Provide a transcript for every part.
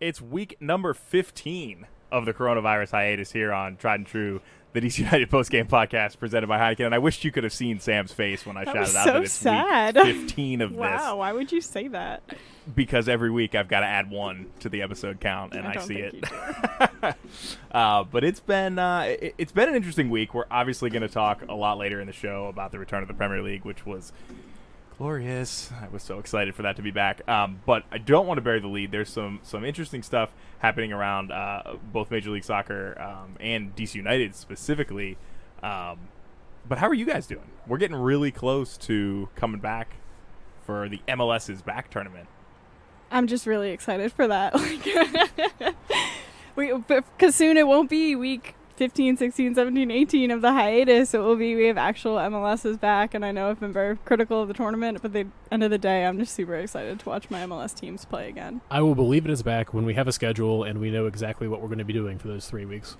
It's week number 15 of the coronavirus hiatus here on Tried and True, the DC United Post Game Podcast presented by Heineken. And I wish you could have seen Sam's face when I That shouted out so that it's sad. week 15 of this. Wow, why would you say that? because every week I've got to add one to the episode count, and I I, see it. uh, but it's been uh, it, it's been an interesting week. We're obviously going to talk a lot later in the show about the return of the Premier League, which was glorious. I was so excited for that to be back. Um, but I don't want to bury the lead. There's some some interesting stuff happening around uh, both Major League Soccer um, and DC United specifically. Um, but how are you guys doing? We're getting really close to coming back for the MLS's back tournament. I'm just really excited for that. Like, we because soon it won't be week 15, 16, 17, 18 of the hiatus. So it will be we have actual MLSs back, and I know I've been very critical of the tournament, but at the end of the day, I'm just super excited to watch my MLS teams play again. I will believe it is back when we have a schedule and we know exactly what we're going to be doing for those three weeks.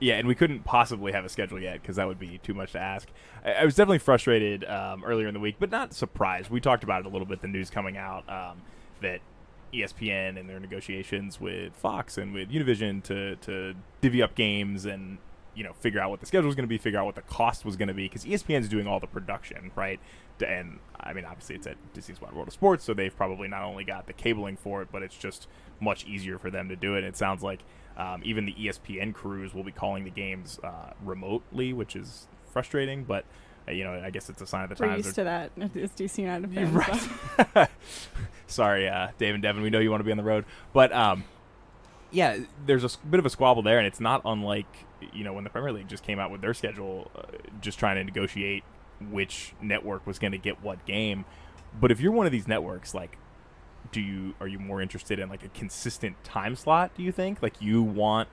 Yeah, and we couldn't possibly have a schedule yet because that would be too much to ask. I, I was definitely frustrated um, earlier in the week, but not surprised. We talked about it a little bit. The news coming out um, that ESPN and their negotiations with Fox and with Univision to to divvy up games and you know figure out what the schedule was going to be, figure out what the cost was going to be because ESPN is doing all the production, right? And I mean, obviously, it's at Disney's Wide World of Sports, so they've probably not only got the cabling for it, but it's just much easier for them to do it. And It sounds like um, even the ESPN crews will be calling the games uh, remotely, which is frustrating, but you know, I guess it's a sign of the We're times. used to that as DC United fans. right. Sorry, uh, Dave and Devin. We know you want to be on the road, but um, yeah, there's a bit of a squabble there, and it's not unlike you know when the Premier League just came out with their schedule, uh, just trying to negotiate which network was going to get what game. But if you're one of these networks, like, do you are you more interested in like a consistent time slot? Do you think like you want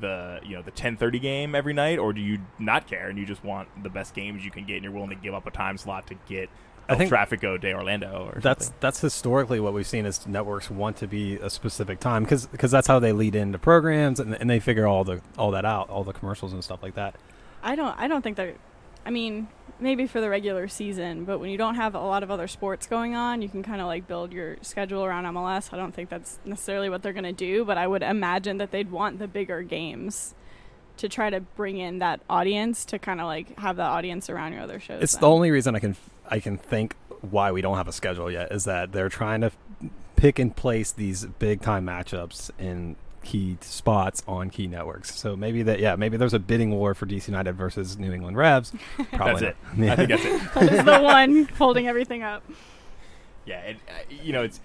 the you know the 10:30 game every night, or do you not care and you just want the best games you can get, and you're willing to give up a time slot to get I El think- Tráfico de Orlando? Or That's something? that's historically what we've seen is networks want to be a specific time because that's how they lead into programs and, and they figure all the all that out, all the commercials and stuff like that. I don't. I don't think that. I mean, maybe for the regular season, but when you don't have a lot of other sports going on, you can kind of like build your schedule around MLS. I don't think that's necessarily what they're going to do, but I would imagine that they'd want the bigger games to try to bring in that audience to kind of like have the audience around your other shows. It's then. the only reason I can I can think why we don't have a schedule yet is that they're trying to pick and place these big time matchups in key spots on key networks. So maybe that yeah maybe there's a bidding war for DC United versus New England Revs. Probably That's it. not. I think that's it. Is the one holding everything up. Yeah, it, uh, you know, it's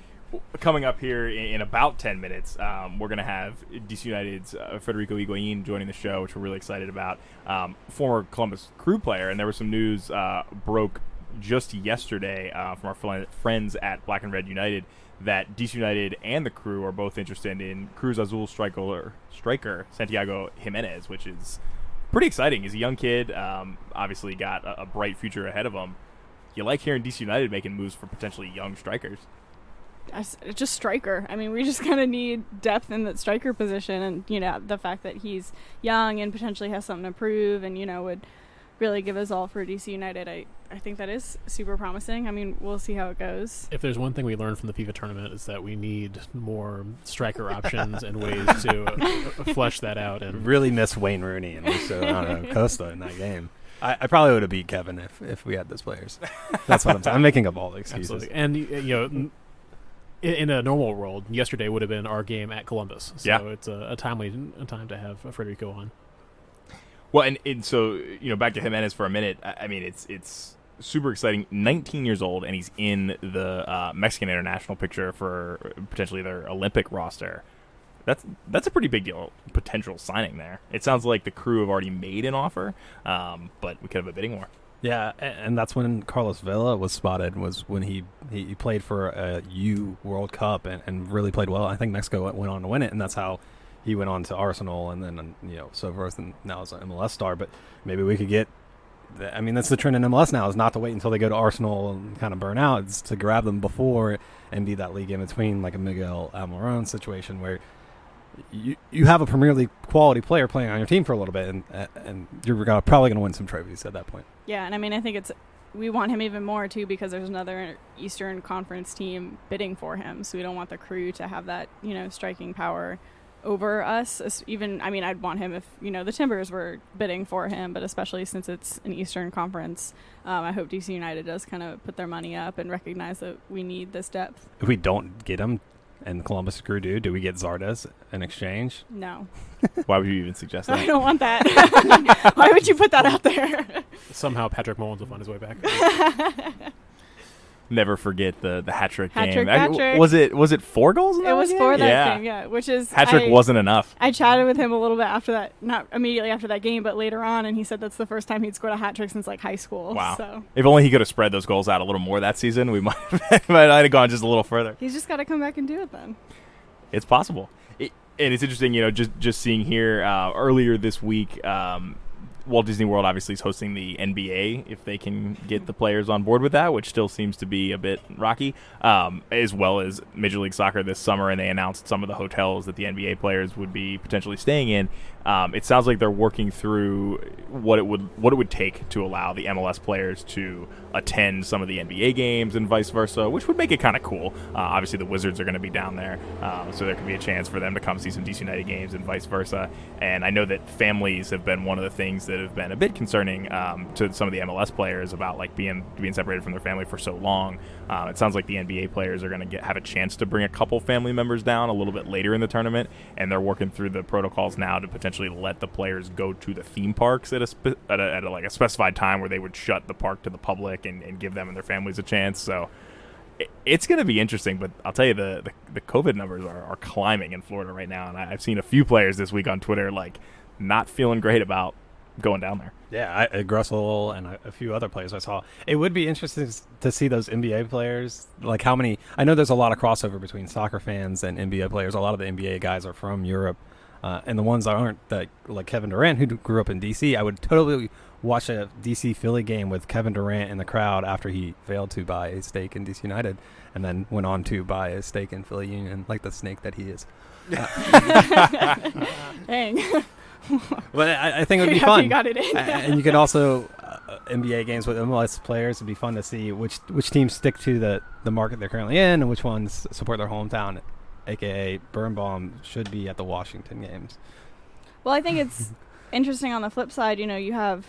coming up here in, in about 10 minutes. Um, we're going to have DC United's uh, Federico Higuain joining the show, which we're really excited about. Um, former Columbus Crew player, and there was some news uh, broke just yesterday uh, from our fl- friends at Black and Red United that DC United and the crew are both interested in Cruz Azul striker, striker Santiago Jimenez, which is pretty exciting. He's a young kid, um, obviously got a, a bright future ahead of him. You like hearing DC United making moves for potentially young strikers. Just striker. I mean, we just kind of need depth in that striker position, and you know the fact that he's young and potentially has something to prove, and you know would really give us all for DC United. I I think that is super promising. I mean, we'll see how it goes. If there's one thing we learned from the FIFA tournament is that we need more striker options and ways to uh, flesh that out. And really miss Wayne Rooney and Lucio I don't know, Costa in that game. I, I probably would have beat Kevin if, if we had those players. That's what I'm saying. I'm making up all the excuses. absolutely, and you know. In, in a normal world, yesterday would have been our game at Columbus. So Yeah. it's a, a timely a time to have Federico on. Well, and, and so you know, back to Jimenez for a minute. I, I mean, it's it's super exciting. 19 years old, and he's in the uh, Mexican international picture for potentially their Olympic roster. That's that's a pretty big deal potential signing there. It sounds like the crew have already made an offer, um, but we could have a bidding war. Yeah, and that's when Carlos Vela was spotted. Was when he he, played for a U World Cup and, and really played well. I think Mexico went on to win it, and that's how he went on to Arsenal and then you know so forth, and now is an MLS star. But maybe we could get. the- I mean, that's the trend in MLS now is not to wait until they go to Arsenal and kind of burn out. It's to grab them before and be that league in between, like a Miguel Almiron situation where you you have a Premier League quality player playing on your team for a little bit, and and you're probably going to win some trophies at that point. Yeah, and I mean, I think it's we want him even more too because there's another Eastern Conference team bidding for him. So we don't want the crew to have that you know striking power over us. Even I mean, I'd want him if you know the Timbers were bidding for him, but especially since it's an Eastern Conference, um, I hope DC United does kind of put their money up and recognize that we need this depth. If we don't get him, and Columbus Crew do, do we get Zardes in exchange? No, Why would you even suggest that? I don't want that. Why would you put that out there? Somehow Patrick Mullins will find his way back. Never forget the the hat trick game. trick, I- Was it was it four goals? In it was game? for that yeah. game, yeah. Which is Hat trick wasn't enough. I chatted with him a little bit after that, not immediately after that game, but later on, and he said that's the first time he'd scored a hat trick since like high school. Wow. So If only he could have spread those goals out a little more that season, we might have, might have gone just a little further. he's just got to come back and do it then. It's possible. It, and it's interesting, you know, just just seeing here uh, earlier this week. Um, Walt Disney World obviously is hosting the NBA if they can get the players on board with that, which still seems to be a bit rocky, um, as well as Major League Soccer this summer, and they announced some of the hotels that the NBA players would be potentially staying in. Um, it sounds like they're working through what it would what it would take to allow the MLS players to attend some of the NBA games and vice versa, which would make it kind of cool. Uh, obviously, the Wizards are going to be down there, um, so there could be a chance for them to come see some DC United games and vice versa. And I know that families have been one of the things that have been a bit concerning um, to some of the MLS players about like being being separated from their family for so long. Um, it sounds like the NBA players are going to have a chance to bring a couple family members down a little bit later in the tournament, and they're working through the protocols now to potentially let the players go to the theme parks at a, spe- at, a, at a like a specified time where they would shut the park to the public and, and give them and their families a chance. So it- it's going to be interesting, but I'll tell you the, the, the COVID numbers are, are climbing in Florida right now, and I, I've seen a few players this week on Twitter like not feeling great about going down there. Yeah, I, uh, Grussel and a, a few other players I saw. It would be interesting to see those NBA players. Like how many? I know there's a lot of crossover between soccer fans and NBA players. A lot of the NBA guys are from Europe, uh, and the ones that aren't, that like Kevin Durant, who grew up in DC. I would totally watch a DC Philly game with Kevin Durant in the crowd after he failed to buy a stake in DC United, and then went on to buy a stake in Philly Union, like the snake that he is. Dang. But I, I think it would be fun. you got it in. And you could also uh, NBA games with MLS players It'd be fun to see which which teams stick to the the market they're currently in and which ones support their hometown. AKA Birnbaum should be at the Washington games. Well, I think it's interesting on the flip side. You know, you have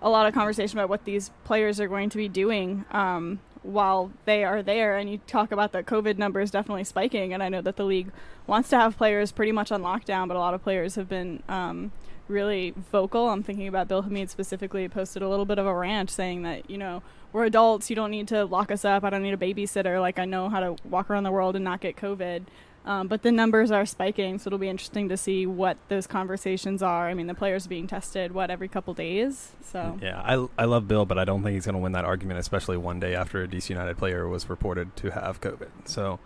a lot of conversation about what these players are going to be doing um, while they are there, and you talk about the COVID numbers definitely spiking. And I know that the league wants to have players pretty much on lockdown, but a lot of players have been um, really vocal. I'm thinking about Bill Hamid specifically. Posted a little bit of a rant saying that you know we're adults. You don't need to lock us up. I don't need a babysitter. Like I know how to walk around the world and not get COVID. Um, but the numbers are spiking, so it'll be interesting to see what those conversations are. I mean, the players are being tested what every couple days, so Yeah, I, I love Bill, but I don't think he's going to win that argument, especially one day after a DC United player was reported to have COVID. So,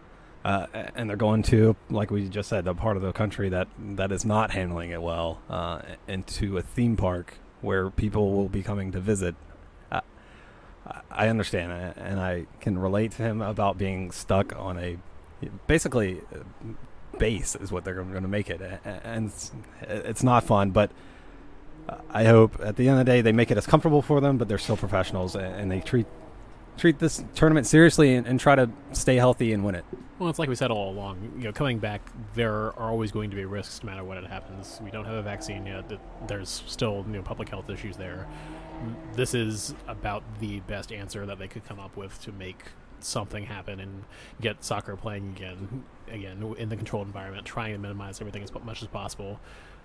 uh, and they're going to, like we just said, the part of the country that that is not handling it well, uh, into a theme park where people will be coming to visit. I- understand, and I can relate to him about being stuck on a basically uh, base is what they're going to make it, and it's, it's not fun, but. I hope at the end of the day they make it as comfortable for them, but they're still professionals and they treat treat this tournament seriously and, and try to stay healthy and win it. Well, it's like we said all along. You know, coming back, there are always going to be risks, no matter what it happens. We don't have a vaccine yet. There's still you know public health issues there. This is about the best answer that they could come up with to make something happen and get soccer playing again, again in the controlled environment, trying to minimize everything as much as possible.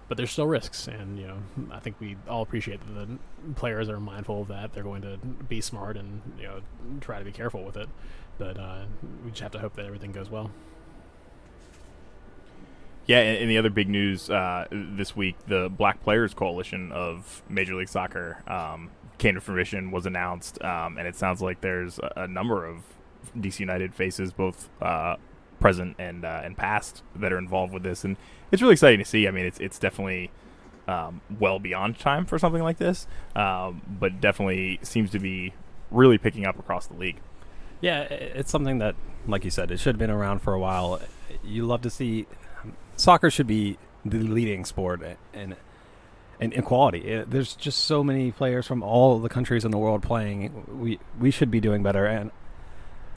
But there's still risks, and you know, I think we all appreciate that the players are mindful of that. They're going to be smart and you know try to be careful with it. But uh, we just have to hope that everything goes well. Yeah, and, the other big news uh, this week, the Black Players Coalition of Major League Soccer um, came to fruition, was announced, um, and it sounds like there's a, a number of DC United faces, both uh, present and uh, and past, that are involved with this, and it's really exciting to see. I mean, it's it's definitely um, well beyond time for something like this, um, but definitely seems to be really picking up across the league. Yeah, it's something that, like you said, it should have been around for a while. You love to see soccer should be the leading sport, and and equality. Uh, there's just so many players from all the countries in the world playing. We we should be doing better. And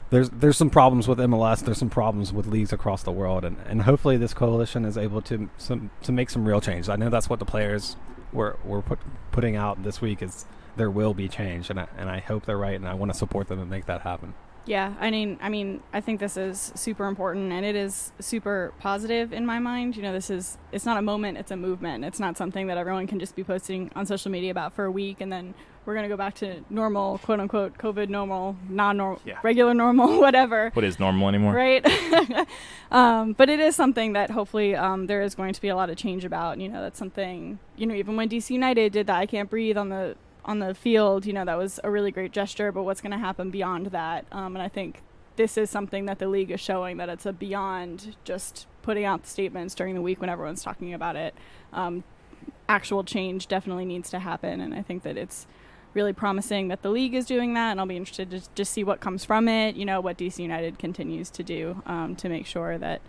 there's there's some problems with MLS. There's some problems with leagues across the world, and, and hopefully this coalition is able to some to make some real change. I know that's what the players were were put, putting out this week is there will be change, and I, and I hope they're right, and I want to support them and make that happen. Yeah, I mean, I mean, I think this is super important, and it is super positive in my mind. You know, this is it's not a moment; it's a movement. It's not something that everyone can just be posting on social media about for a week, and then we're gonna go back to normal, quote unquote, COVID normal, non-normal, Yeah. regular normal, whatever. What is normal anymore? Right, um, but it is something that hopefully um, there is going to be a lot of change about. You know, that's something. You know, even when DC United did that, I can't breathe on the on the field. You know, that was a really great gesture. But what's going to happen beyond that? Um, and I think this is something that the league is showing that it's a beyond just putting out statements during the week when everyone's talking about it. Um, actual change definitely needs to happen, and I think that it's really promising that the league is doing that, and I'll be interested to just see what comes from it. You know, what DC United continues to do um, to make sure that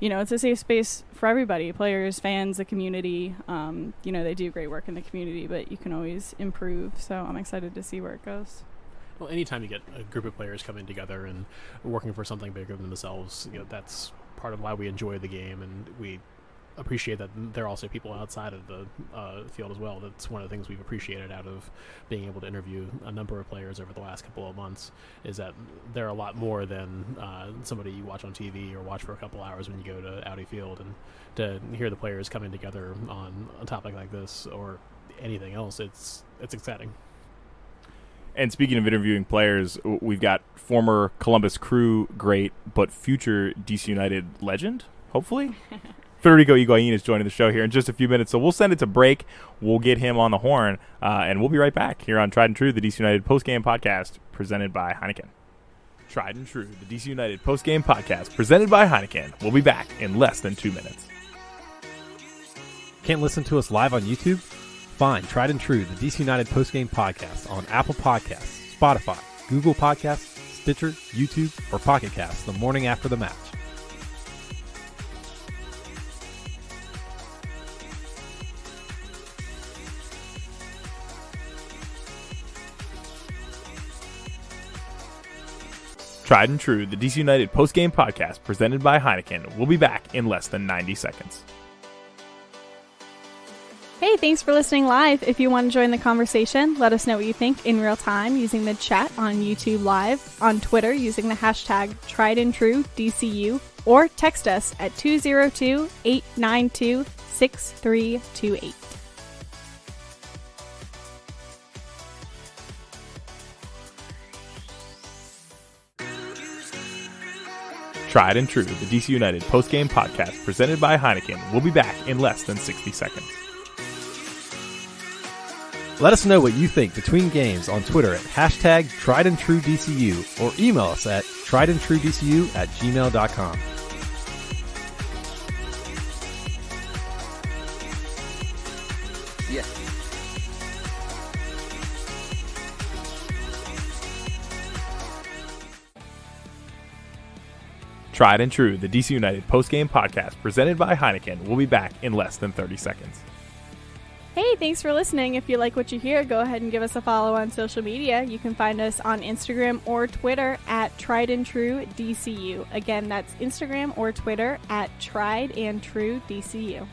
you know it's a safe space for everybody, players, fans, the community. Um, you know, they do great work in the community, but you can always improve. So I'm excited to see where it goes. Well, anytime you get a group of players coming together and working for something bigger than themselves, you know, that's part of why we enjoy the game, and we appreciate that there are also people outside of the uh, field as well. That's one of the things we've appreciated out of being able to interview a number of players over the last couple of months. Is that they're a lot more than uh, somebody you watch on TV or watch for a couple hours when you go to Audi Field, and to hear the players coming together on a topic like this or anything else, it's it's exciting. And speaking of interviewing players, we've got former Columbus Crew great, but future DC United legend, hopefully. Federico Higuain is joining the show here in just a few minutes, so we'll send it to break. We'll get him on the horn, uh, and we'll be right back here on Tried and True, the DC United postgame podcast presented by Heineken. Tried and True, the DC United postgame podcast presented by Heineken. We'll be back in less than two minutes. Can't listen to us live on YouTube? Fine, tried and true, the DC United postgame podcast on Apple Podcasts, Spotify, Google Podcasts, Stitcher, YouTube, or Pocket Casts the morning after the match. Tried and True, the DC United post-game podcast presented by Heineken. We'll be back in less than 90 seconds. Hey, thanks for listening live. If you want to join the conversation, let us know what you think in real time using the chat on YouTube Live, on Twitter using the hashtag tried and true DCU, or text us at 202 892 6328. Tried and True, the DC United post-game podcast presented by Heineken. We'll be back in less than 60 seconds. Let us know what you think between games on Twitter at hashtag tried and true DCU or email us at tried and true DCU at gmail.com. Tried and True, the DC United postgame podcast presented by Heineken. We'll be back in less than 30 seconds. Hey, thanks for listening. If you like what you hear, go ahead and give us a follow on social media. You can find us on Instagram or Twitter at Tried and True DCU. Again, that's Instagram or Twitter at Tried and True DCU.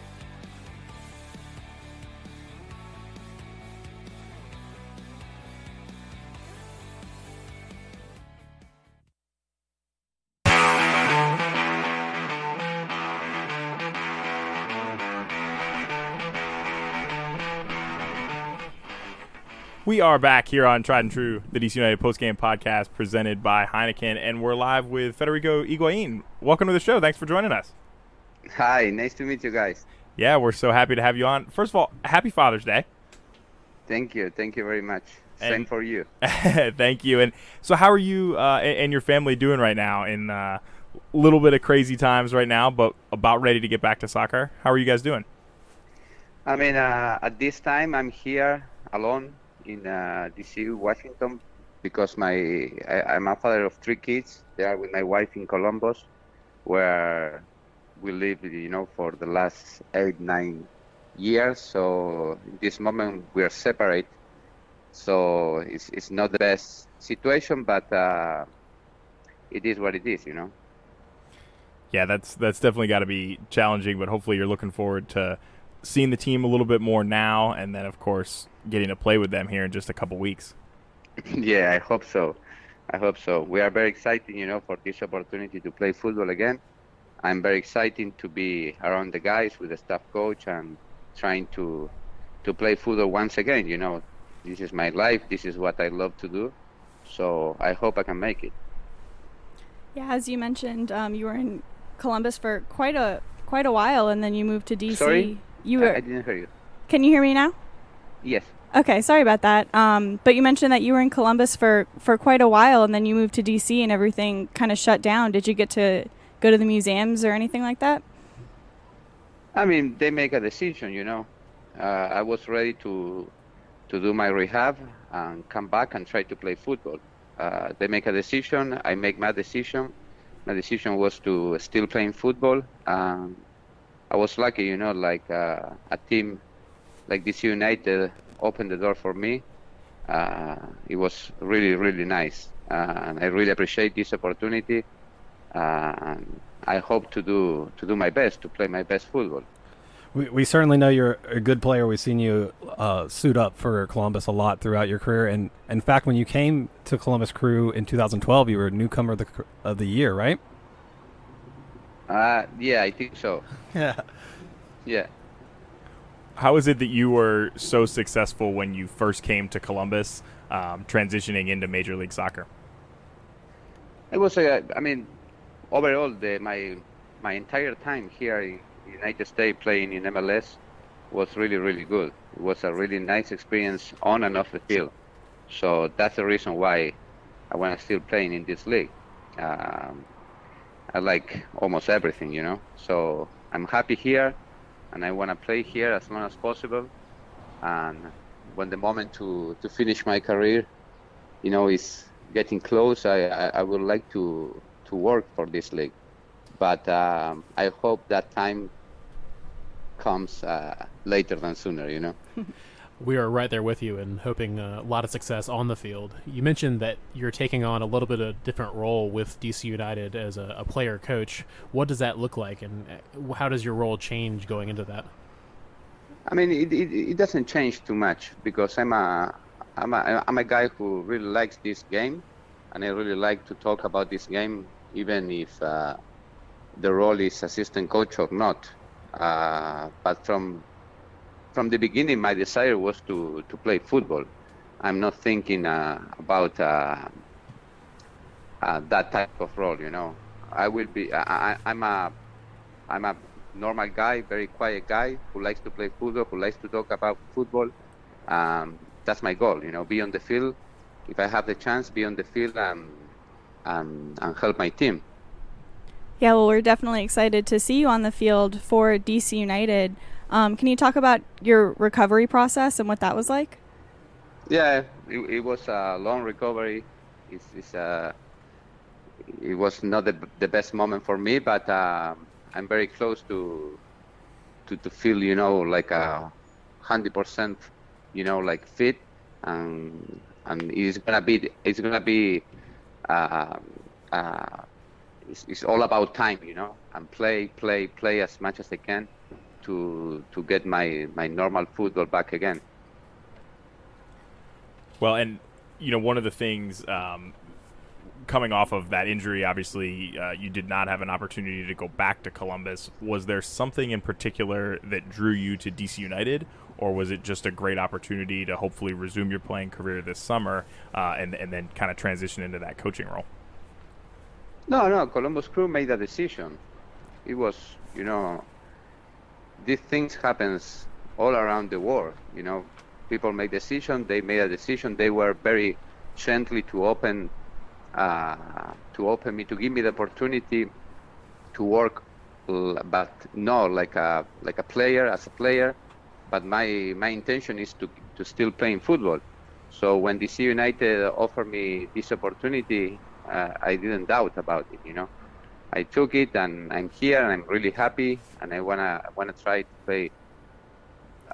We are back here on Tried and True, the DC United postgame podcast presented by Heineken, and we're live with Federico Higuain. Welcome to the show. Thanks for joining us. Hi, nice to meet you guys. Yeah, we're so happy to have you on. First of all, happy Father's Day. Thank you, thank you very much. Same for you. Thank you. And so, how are you uh, and, and your family doing right now? In a little bit of crazy times right now, but about ready to get back to soccer. How are you guys doing? I mean, uh, at this time, I'm here alone in uh, DC, Washington, because my I, I'm a father of three kids. They are with my wife in Columbus, where we live, you know, for the last eight, nine years. So in this moment we are separate. So it's it's not the best situation, but uh, it is what it is, you know. Yeah, that's that's definitely got to be challenging, but hopefully you're looking forward to seeing the team a little bit more now, and then of course getting to play with them here in just a couple weeks. yeah, I hope so. I hope so. We are very excited, you know, for this opportunity to play football again. I'm very excited to be around the guys with the staff coach and trying to to play football once again. You know, this is my life. This is what I love to do. So I hope I can make it. Yeah, as you mentioned, um, you were in Columbus for quite a quite a while, and then you moved to DC. Sorry, you were. I, I didn't hear you. Can you hear me now? Yes. Okay, sorry about that. Um, but you mentioned that you were in Columbus for, for quite a while, and then you moved to DC, and everything kind of shut down. Did you get to go to the museums or anything like that? I mean, they make a decision. You know, uh, I was ready to to do my rehab and come back and try to play football. Uh, they make a decision. I make my decision. My decision was to still playing football. Um, I was lucky, you know, like uh, a team like DC United opened the door for me. Uh, it was really, really nice, uh, and I really appreciate this opportunity. Uh, and I hope to do to do my best to play my best football. We, we certainly know you're a good player. We've seen you uh, suit up for Columbus a lot throughout your career, and in fact, when you came to Columbus Crew in 2012, you were newcomer of the of the year, right? Uh, yeah, I think so. Yeah. Yeah. How is it that you were so successful when you first came to Columbus, um, transitioning into Major League Soccer? It was a, I mean, overall, the, my my entire time here in the United States playing in MLS was really, really good. It was a really nice experience on and off the field. So that's the reason why I want to still playing in this league. Um, I like almost everything, you know. So I'm happy here, and I want to play here as long as possible. And when the moment to, to finish my career, you know, is getting close, I, I, I would like to to work for this league. But um, I hope that time comes uh, later than sooner, you know. we are right there with you and hoping a lot of success on the field. You mentioned that you're taking on a little bit of different role with DC United as a, a player coach. What does that look like, and uh, how does your role change going into that? I mean, it, it, it doesn't change too much because I'm a I'm a I'm a guy who really likes this game, and I really like to talk about this game, even if uh, the role is assistant coach or not. Uh, but from from the beginning, my desire was to, to play football. I'm not thinking uh, about uh, uh, that type of role. You know, I will be. I, I'm a I'm a normal guy, very quiet guy who likes to play football, who likes to talk about football. Um, that's my goal. You know, be on the field. If I have the chance, be on the field and and, and help my team. Yeah, well, we're definitely excited to see you on the field for DC United. Um, can you talk about your recovery process and what that was like? Yeah, it, it was a long recovery. It's, it's uh, it was not the, the best moment for me, but um, I'm very close to, to to feel, you know, like a hundred percent, you know, like fit, and and it's gonna be it's gonna be. Uh, uh, it's, it's all about time, you know, and play, play, play as much as I can to to get my my normal football back again. Well, and you know, one of the things um, coming off of that injury, obviously, uh, you did not have an opportunity to go back to Columbus. Was there something in particular that drew you to DC United, or was it just a great opportunity to hopefully resume your playing career this summer uh, and and then kind of transition into that coaching role? No, no, Columbus Crew made a decision. It was, you know, these things happens all around the world. You know, people make decision. They made a decision. They were very gently to open, uh, to open me to give me the opportunity to work, but no like a like a player as a player. But my my intention is to to still play in football. So when DC United offered me this opportunity, uh, I didn't doubt about it. You know. I took it and I'm here and I'm really happy and I wanna wanna try to play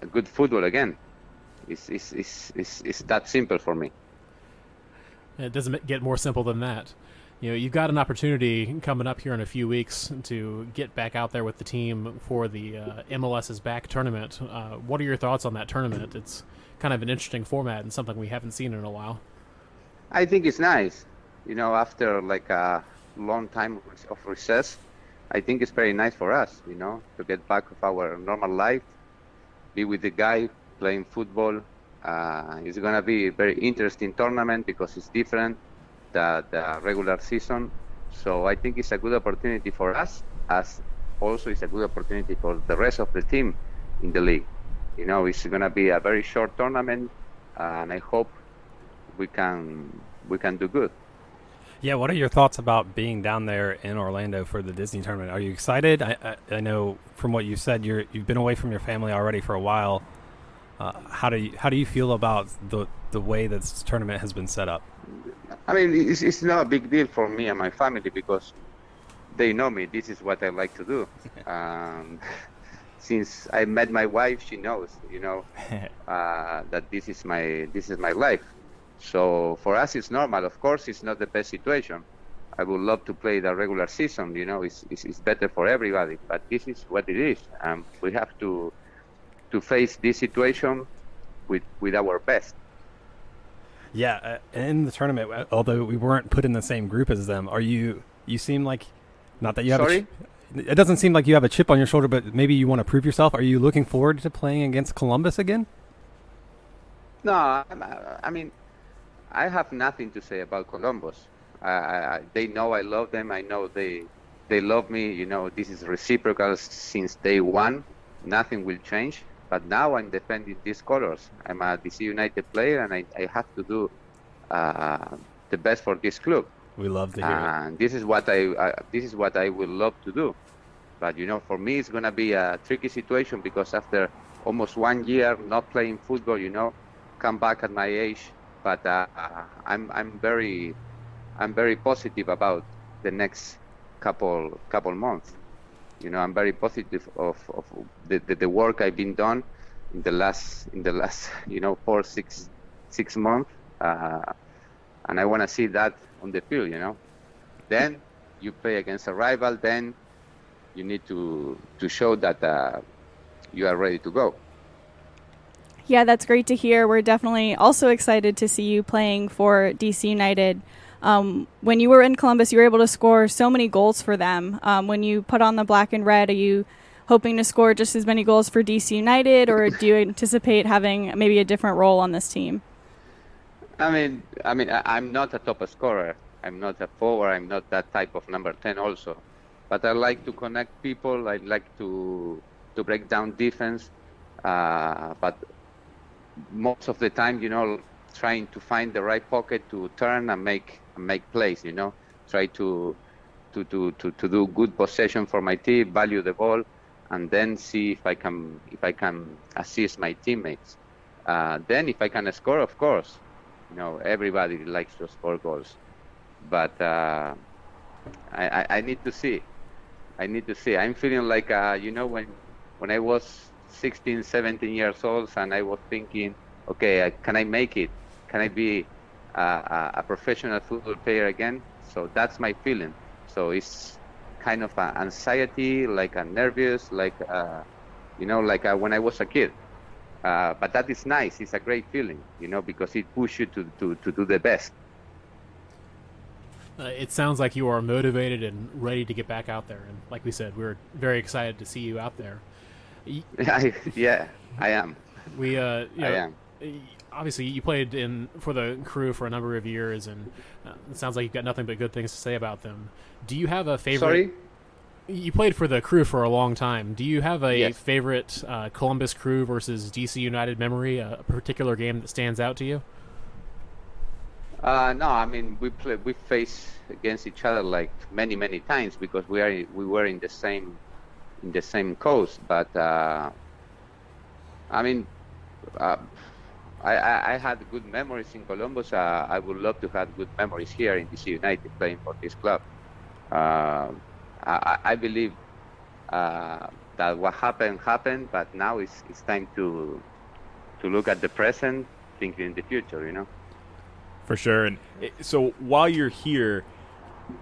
a good football again. It's, it's, it's, it's, it's that simple for me. It doesn't get more simple than that. You know, you've got an opportunity coming up here in a few weeks to get back out there with the team for the uh, MLS's back tournament. Uh, what are your thoughts on that tournament? It's kind of an interesting format and something we haven't seen in a while. I think it's nice. You know, after like a long time of recess, I think it's very nice for us. You know, to get back of our normal life, be with the guy playing football. Uh, it's gonna be a very interesting tournament because it's different than the regular season. So I think it's a good opportunity for us, as also it's a good opportunity for the rest of the team in the league. You know, it's going to be a very short tournament, and I hope we can we can do good. Yeah, what are your thoughts about being down there in Orlando for the Disney tournament? Are you excited? I, I, I know from what you said, you're you've been away from your family already for a while. Uh, how do you how do you feel about the the way this tournament has been set up? I mean, it's, it's not a big deal for me and my family because they know me. This is what I like to do. Um, since I met my wife, she knows, you know, uh, that this is my this is my life. So for us, it's normal. Of course, it's not the best situation. I would love to play the regular season. You know, it's, it's, it's better for everybody. But this is what it is. Um, we have to to face this situation with with our best. Yeah, uh, in the tournament, uh, although we weren't put in the same group as them, are you? You seem like, not that you have. Sorry. it doesn't seem like you have a chip on your shoulder, but maybe you want to prove yourself. Are you looking forward to playing against Columbus again? No, I mean, I have nothing to say about Columbus. I, I, they know I love them. I know they they love me. You know, this is reciprocal since day one. Nothing will change. But now I'm defending these colors. I'm a DC United player, and I, I have to do uh, the best for this club. We love to hear and it. this is what I, I this is what I would love to do. But you know, for me, it's gonna be a tricky situation because after almost one year not playing football, you know, come back at my age. But uh, I'm I'm very I'm very positive about the next couple couple months you know, I'm very positive of, of the, the, the, work I've been done in the last in the last you know four six six months, uh, and I want to see that on the field. You know, then you play against a rival, then you need to to show that uh, you are ready to go. Yeah, that's great to hear. We're definitely also excited to see you playing for DC United. Um, when you were in Columbus, you were able to score so many goals for them. Um, when you put on the black and red, are you hoping to score just as many goals for DC United, or do you anticipate having maybe a different role on this team? I mean, I mean, I'm not a top scorer. I'm not a forward. I'm not that type of number ten, also. But I like to connect people. I like to to break down defense. Uh, but most of the time, you know, trying to find the right pocket to turn and make make plays. You know, try to to, to, to, to do good possession for my team, value the ball, and then see if I can if I can assist my teammates. Uh, then if I can score, of course, you know everybody likes to score goals, but uh, I, I, need to see. I need to see. I'm feeling like uh, you know when when I was 16, 17 years old, and I was thinking, okay, can I make it? Can I be a, a professional football player again. So that's my feeling. So it's kind of an anxiety, like a nervous, like uh, you know, like uh, when I was a kid. Uh, but that is nice. It's a great feeling, you know, because it pushes you to, to, to do the best. Uh, it sounds like you are motivated and ready to get back out there. And like we said, we're very excited to see you out there. yeah, I am. We, uh, you know, I am obviously you played in for the crew for a number of years, and uh, it sounds like you've got nothing but good things to say about them. Do you have a favorite? Sorry. You played for the crew for a long time. Do you have a yes. favorite uh, Columbus Crew versus DC United memory? A particular game that stands out to you? Uh, no, I mean we play, we face against each other like many many times because we are we were in the same in the same coast. But uh, I mean, uh, I, I, had good memories in Columbus. Uh, I would love to have good memories here in DC United playing for this club. Uh, I, I, believe uh, that what happened happened, but now it's it's time to to look at the present, thinking in the future. You know. For sure. And so while you're here,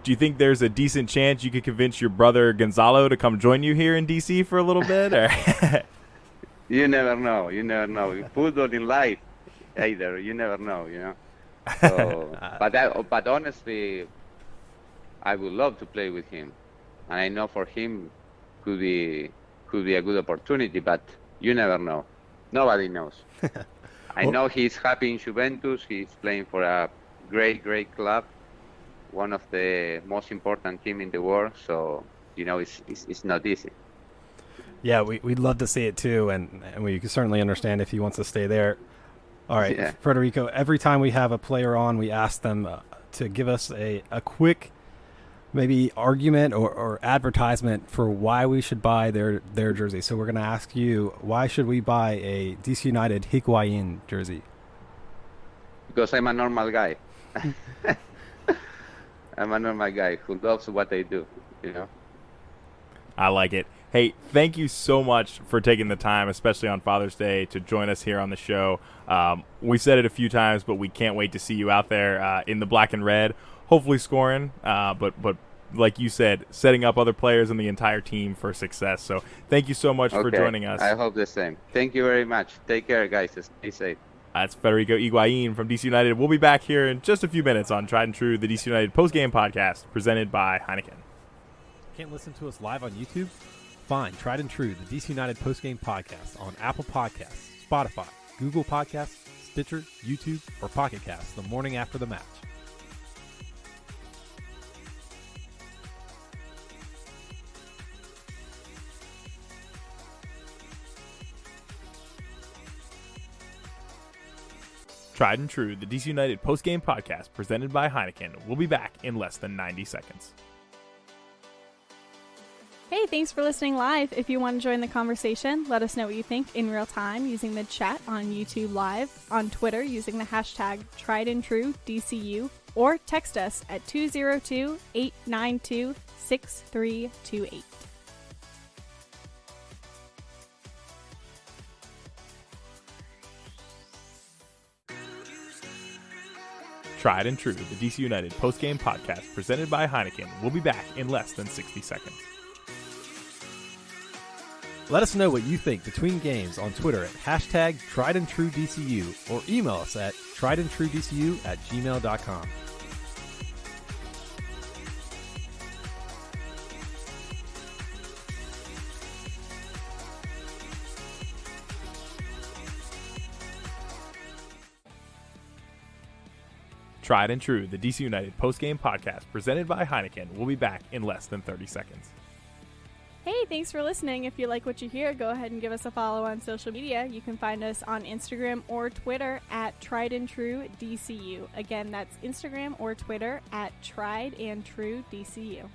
do you think there's a decent chance you could convince your brother Gonzalo to come join you here in DC for a little bit? Or you never know. You never know. Football in life, either. You never know. You know. So, ah. but that, but honestly, I would love to play with him, and I know for him could be could be a good opportunity. But you never know. Nobody knows. I know he's happy in Juventus. He's playing for a great, great club, one of the most important team in the world. So you know, it's it's, it's not easy. Yeah, we, we'd love to see it too, and, and we can certainly understand if he wants to stay there. All right, Yeah. Federico, every time we have a player on, we ask them uh, to give us a, a quick maybe argument or, or advertisement for why we should buy their, their jersey. So we're going to ask you, why should we buy a DC United Higuain jersey? because I'm a normal guy. I'm a normal guy who loves what I do. You know. I like it. Hey, thank you so much for taking the time, especially on Father's Day, to join us here on the show. Um, we've said it a few times, but we can't wait to see you out there uh, in the black and red, hopefully scoring. Uh, but but like you said, setting up other players and the entire team for success. So thank you so much for joining us. I hope the same. Thank you very much. Take care, guys. Stay safe. That's Federico Higuain from DC United. We'll be back here in just a few minutes on Tried and True, the DC United post-game podcast presented by Heineken. Can't listen to us live on YouTube? Fine. Tried and True, the DC United post-game podcast on Apple Podcasts, Spotify, Google Podcasts, Stitcher, YouTube, or Pocket Casts the morning after the match. Tried and True, the DC United post-game podcast presented by Heineken. We'll be back in less than 90 seconds. Hey, thanks for listening live. If you want to join the conversation, let us know what you think in real time using the chat on YouTube Live, on Twitter using the hashtag tried and true DCU, or text us at 202 892 6328. Tried and True, the DC United postgame podcast presented by Heineken. We'll be back in less than 60 seconds. Let us know what you think between games on Twitter at hashtag tried and true DCU or email us at tried and true DCU at gmail.com. Tried and True, the DC United postgame podcast presented by Heineken. We'll be back in less than 30 seconds. Hey, thanks for listening. If you like what you hear, go ahead and give us a follow on social media. You can find us on Instagram or Twitter at Tried and True DCU. Again, that's Instagram or Twitter at Tried and True DCU.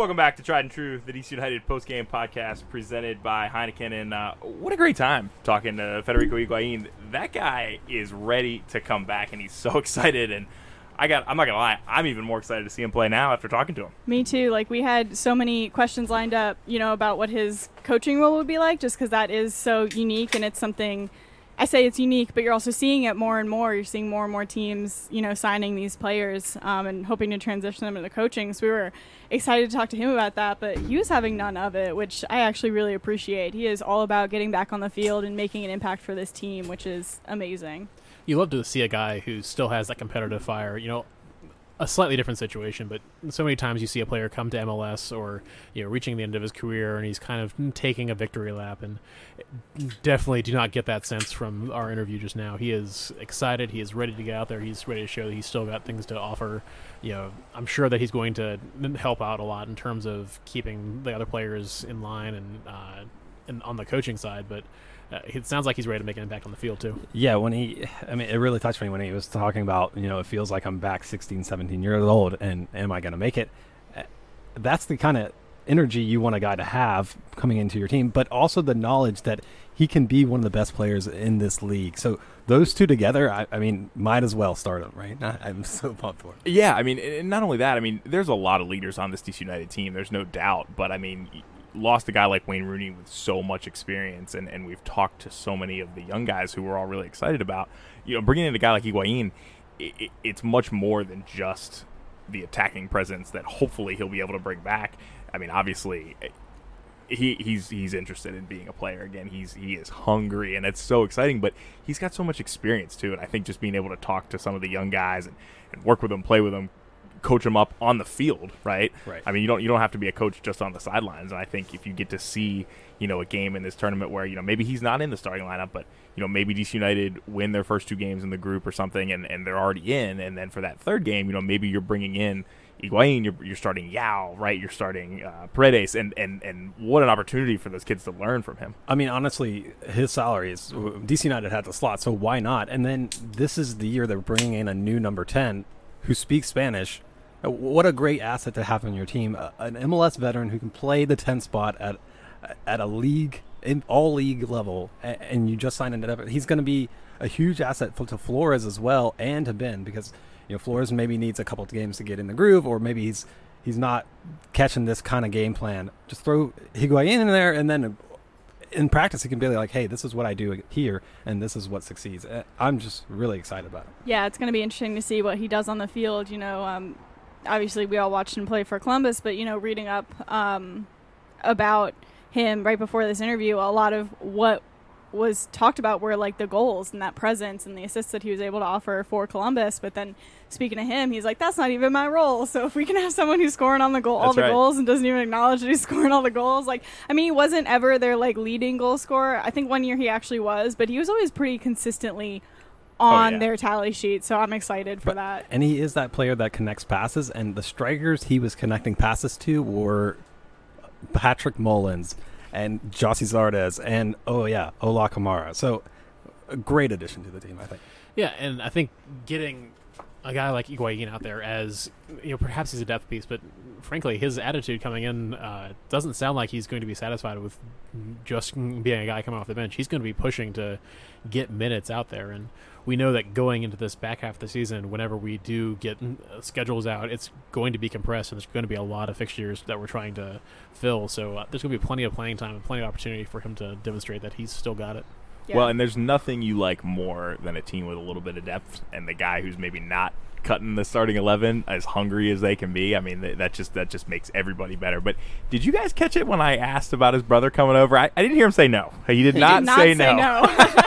Welcome back to Tried and True, the DC United post-game podcast presented by Heineken. And uh, what a great time talking to Federico Higuain. That guy is ready to come back, and he's so excited. And I got, I'm not gonna lie, I'm even more excited to see him play now after talking to him. Me too. Like we had so many questions lined up, you know, about what his coaching role would be like, just because that is so unique and it's something. I say it's unique, but you're also seeing it more and more. You're seeing more and more teams, you know, signing these players um, and hoping to transition them into coaching. So we were excited to talk to him about that, but he was having none of it, which I actually really appreciate. He is all about getting back on the field and making an impact for this team, which is amazing. You love to see a guy who still has that competitive fire. You know, a slightly different situation, but so many times you see a player come to MLS or you know reaching the end of his career and he's kind of taking a victory lap, and definitely do not get that sense from our interview just now. He is excited. He is ready to get out there. He's ready to show that he's still got things to offer. You know, I'm sure that he's going to help out a lot in terms of keeping the other players in line and uh, and on the coaching side, but. Uh, it sounds like he's ready to make an impact on the field too. Yeah, when he, I mean, it really touched me when he was talking about, you know, it feels like I'm back 16, 17 years old, and am I going to make it? Uh, That's the kind of energy you want a guy to have coming into your team, but also the knowledge that he can be one of the best players in this league. So those two together, I, I mean, might as well start him, right? I, I'm so pumped for it. Yeah, I mean, and not only that, I mean, there's a lot of leaders on this DC United team. There's no doubt, but I mean, y- lost a guy like Wayne Rooney with so much experience, and, and we've talked to so many of the young guys who we're all really excited about. You know, bringing in a guy like Higuain, i i it's much more than just the attacking presence that hopefully he'll be able to bring back. I mean, obviously, eh, he he's he's interested in being a player again. He's he is hungry, and it's so exciting. But he's got so much experience too, and I think just being able to talk to some of the young guys and, and work with them, play with them, coach them up on the field, right? Right. I mean, you don't you don't have to be a coach just on the sidelines. And I think if you get to see you know a game in this tournament where you know maybe he's not in the starting lineup, but you know maybe DC United win their first two games in the group or something, and, and they're already in, and then for that third game, you know maybe you're bringing in Higuain, you're, you're starting Yow, right? You're starting uh, Paredes, and, and and what an opportunity for those kids to learn from him. I mean, honestly, his salary is DC United had the slot, so why not? And then this is the year they're bringing in a new number ten who speaks Spanish. Uh, What a great asset to have on your team! Uh, an MLS veteran who can play the ten spot at at a league in all league level, and you just signed an He's going to be a huge asset to Flores as well, and to Ben because you know Flores maybe needs a couple of games to get in the groove, or maybe he's he's not catching this kind of game plan. Just throw Higuain in there, and then in practice he can be like, "Hey, this is what I do here, and this is what succeeds." Uh, I'm just really excited about it. Yeah, it's going to be interesting to see what he does on the field. You know, um, obviously we all watched him play for Columbus, but you know, reading up um, about him right before this interview, a lot of what was talked about were like the goals and that presence and the assists that he was able to offer for Columbus. But then speaking to him, he's like, "That's not even my role." So if we can have someone who's scoring on the goal, all the right. goals, and doesn't even acknowledge that he's scoring all the goals, like I mean, he wasn't ever their like leading goal scorer. I think one year he actually was, but he was always pretty consistently Oh, on yeah. their tally sheet. So I'm excited for But- that. And he is that player that connects passes, and the strikers he was connecting passes to were Patrick Mullins and Gyasi Zardes, and oh yeah, Ola Kamara. So a great addition to the team, I think. Yeah, and I think getting a guy like Higuain out there as you know, perhaps he's a depth piece, but frankly, his attitude coming in uh, doesn't sound like he's going to be satisfied with just being a guy coming off the bench. He's going to be pushing to get minutes out there, and we know that going into this back half of the season, whenever we do get uh, schedules out, it's going to be compressed, and there's going to be a lot of fixtures that we're trying to fill. So uh, there's going to be plenty of playing time and plenty of opportunity for him to demonstrate that he's still got it. Yeah. Well, and there's nothing you like more than a team with a little bit of depth, and the guy who's maybe not cutting the starting eleven as hungry as they can be. I mean, that just that just makes everybody better. But did you guys catch it when I asked about his brother coming over? I, I didn't hear him say no. He did, He not, did not say, say no.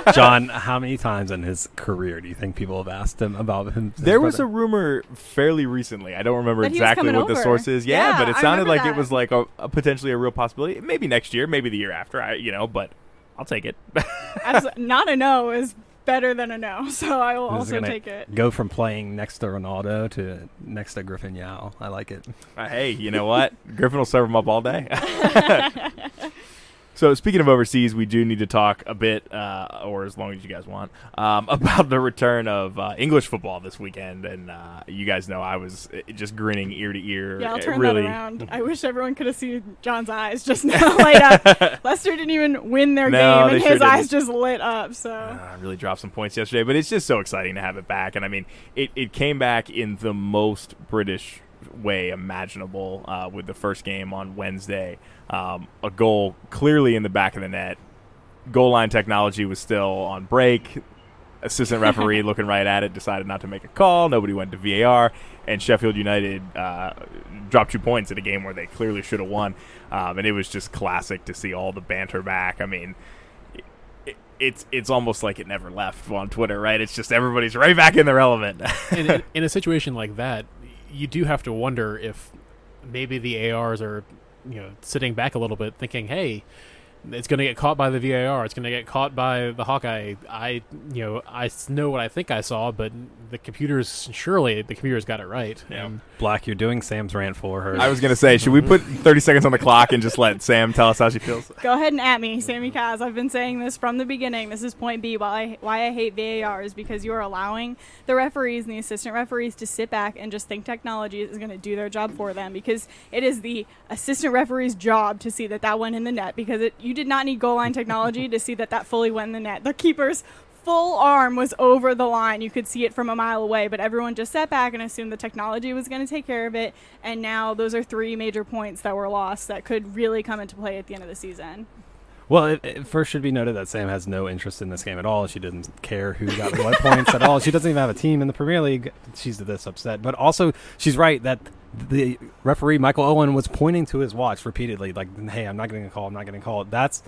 no. John, how many times in his career do you think people have asked him about him? his There was a rumor fairly recently. I don't remember That exactly coming what the source is. Yeah, Yeah, but it sounded remember like it was like a, a potentially a real possibility. Maybe next year, maybe the year after. I, you know, but I'll take it. Abs- not a no is better than a no, so I will This also take it. Go from playing next to Ronaldo to next to Griffin Yow. I like it. Uh, hey, you know what? Griffin will serve them up all day. so, speaking of overseas, we do need to talk a bit, uh, or as long as you guys want, um, about the return of uh, English football this weekend. And uh, you guys know I was uh, just grinning ear to ear. Yeah, I'll uh, turn really, that around. I wish everyone could have seen John's eyes just now light up. Leicester didn't even win their No, game, and sure his eyes just lit up. So Uh, really dropped some points yesterday, but it's just so exciting to have it back. And I mean, it, it came back in the most British way imaginable uh, with the first game on Wednesday. Um, a goal clearly in the back of the net. Goal line technology was still on break. Assistant referee looking right at it decided not to make a call. Nobody went to VAR, and Sheffield United uh, dropped two points in a game where they clearly should have won. Um, and it was just classic to see all the banter back. I mean, it's it's almost like it never left on Twitter, right? It's just everybody's right back in the relevant. in, in, in a situation like that, you do have to wonder if maybe the ARs are, you know, sitting back a little bit, thinking, "Hey, it's going to get caught by the VAR. It's going to get caught by the Hawkeye. I, you know, I know what I think I saw, but the computers surely the computers got it right. Yeah. And Black, you're doing Sam's rant for her. I was gonna say, should we put 30 seconds on the clock and just let Sam tell us how she feels? Go ahead and at me, Sammy Kaz. I've been saying this from the beginning. This is point B. Why I, why I hate VAR is because you are allowing the referees and the assistant referees to sit back and just think technology is going to do their job for them because it is the assistant referee's job to see that that went in the net because it, you did not need goal line technology to see that that fully went in the net. The keeper's full arm was over the line. You could see it from a mile away, but everyone just sat back and assumed the technology was going to take care of it. And now those are three major points that were lost that could really come into play at the end of the season. Well, it, it first should be noted that Sam has no interest in this game at all. She doesn't care who got what points at all. She doesn't even have a team in the Premier League. She's this upset. But also, she's right that the referee, Michael Owen, was pointing to his watch repeatedly, like, hey, I'm not getting a call, I'm not getting a call. That's,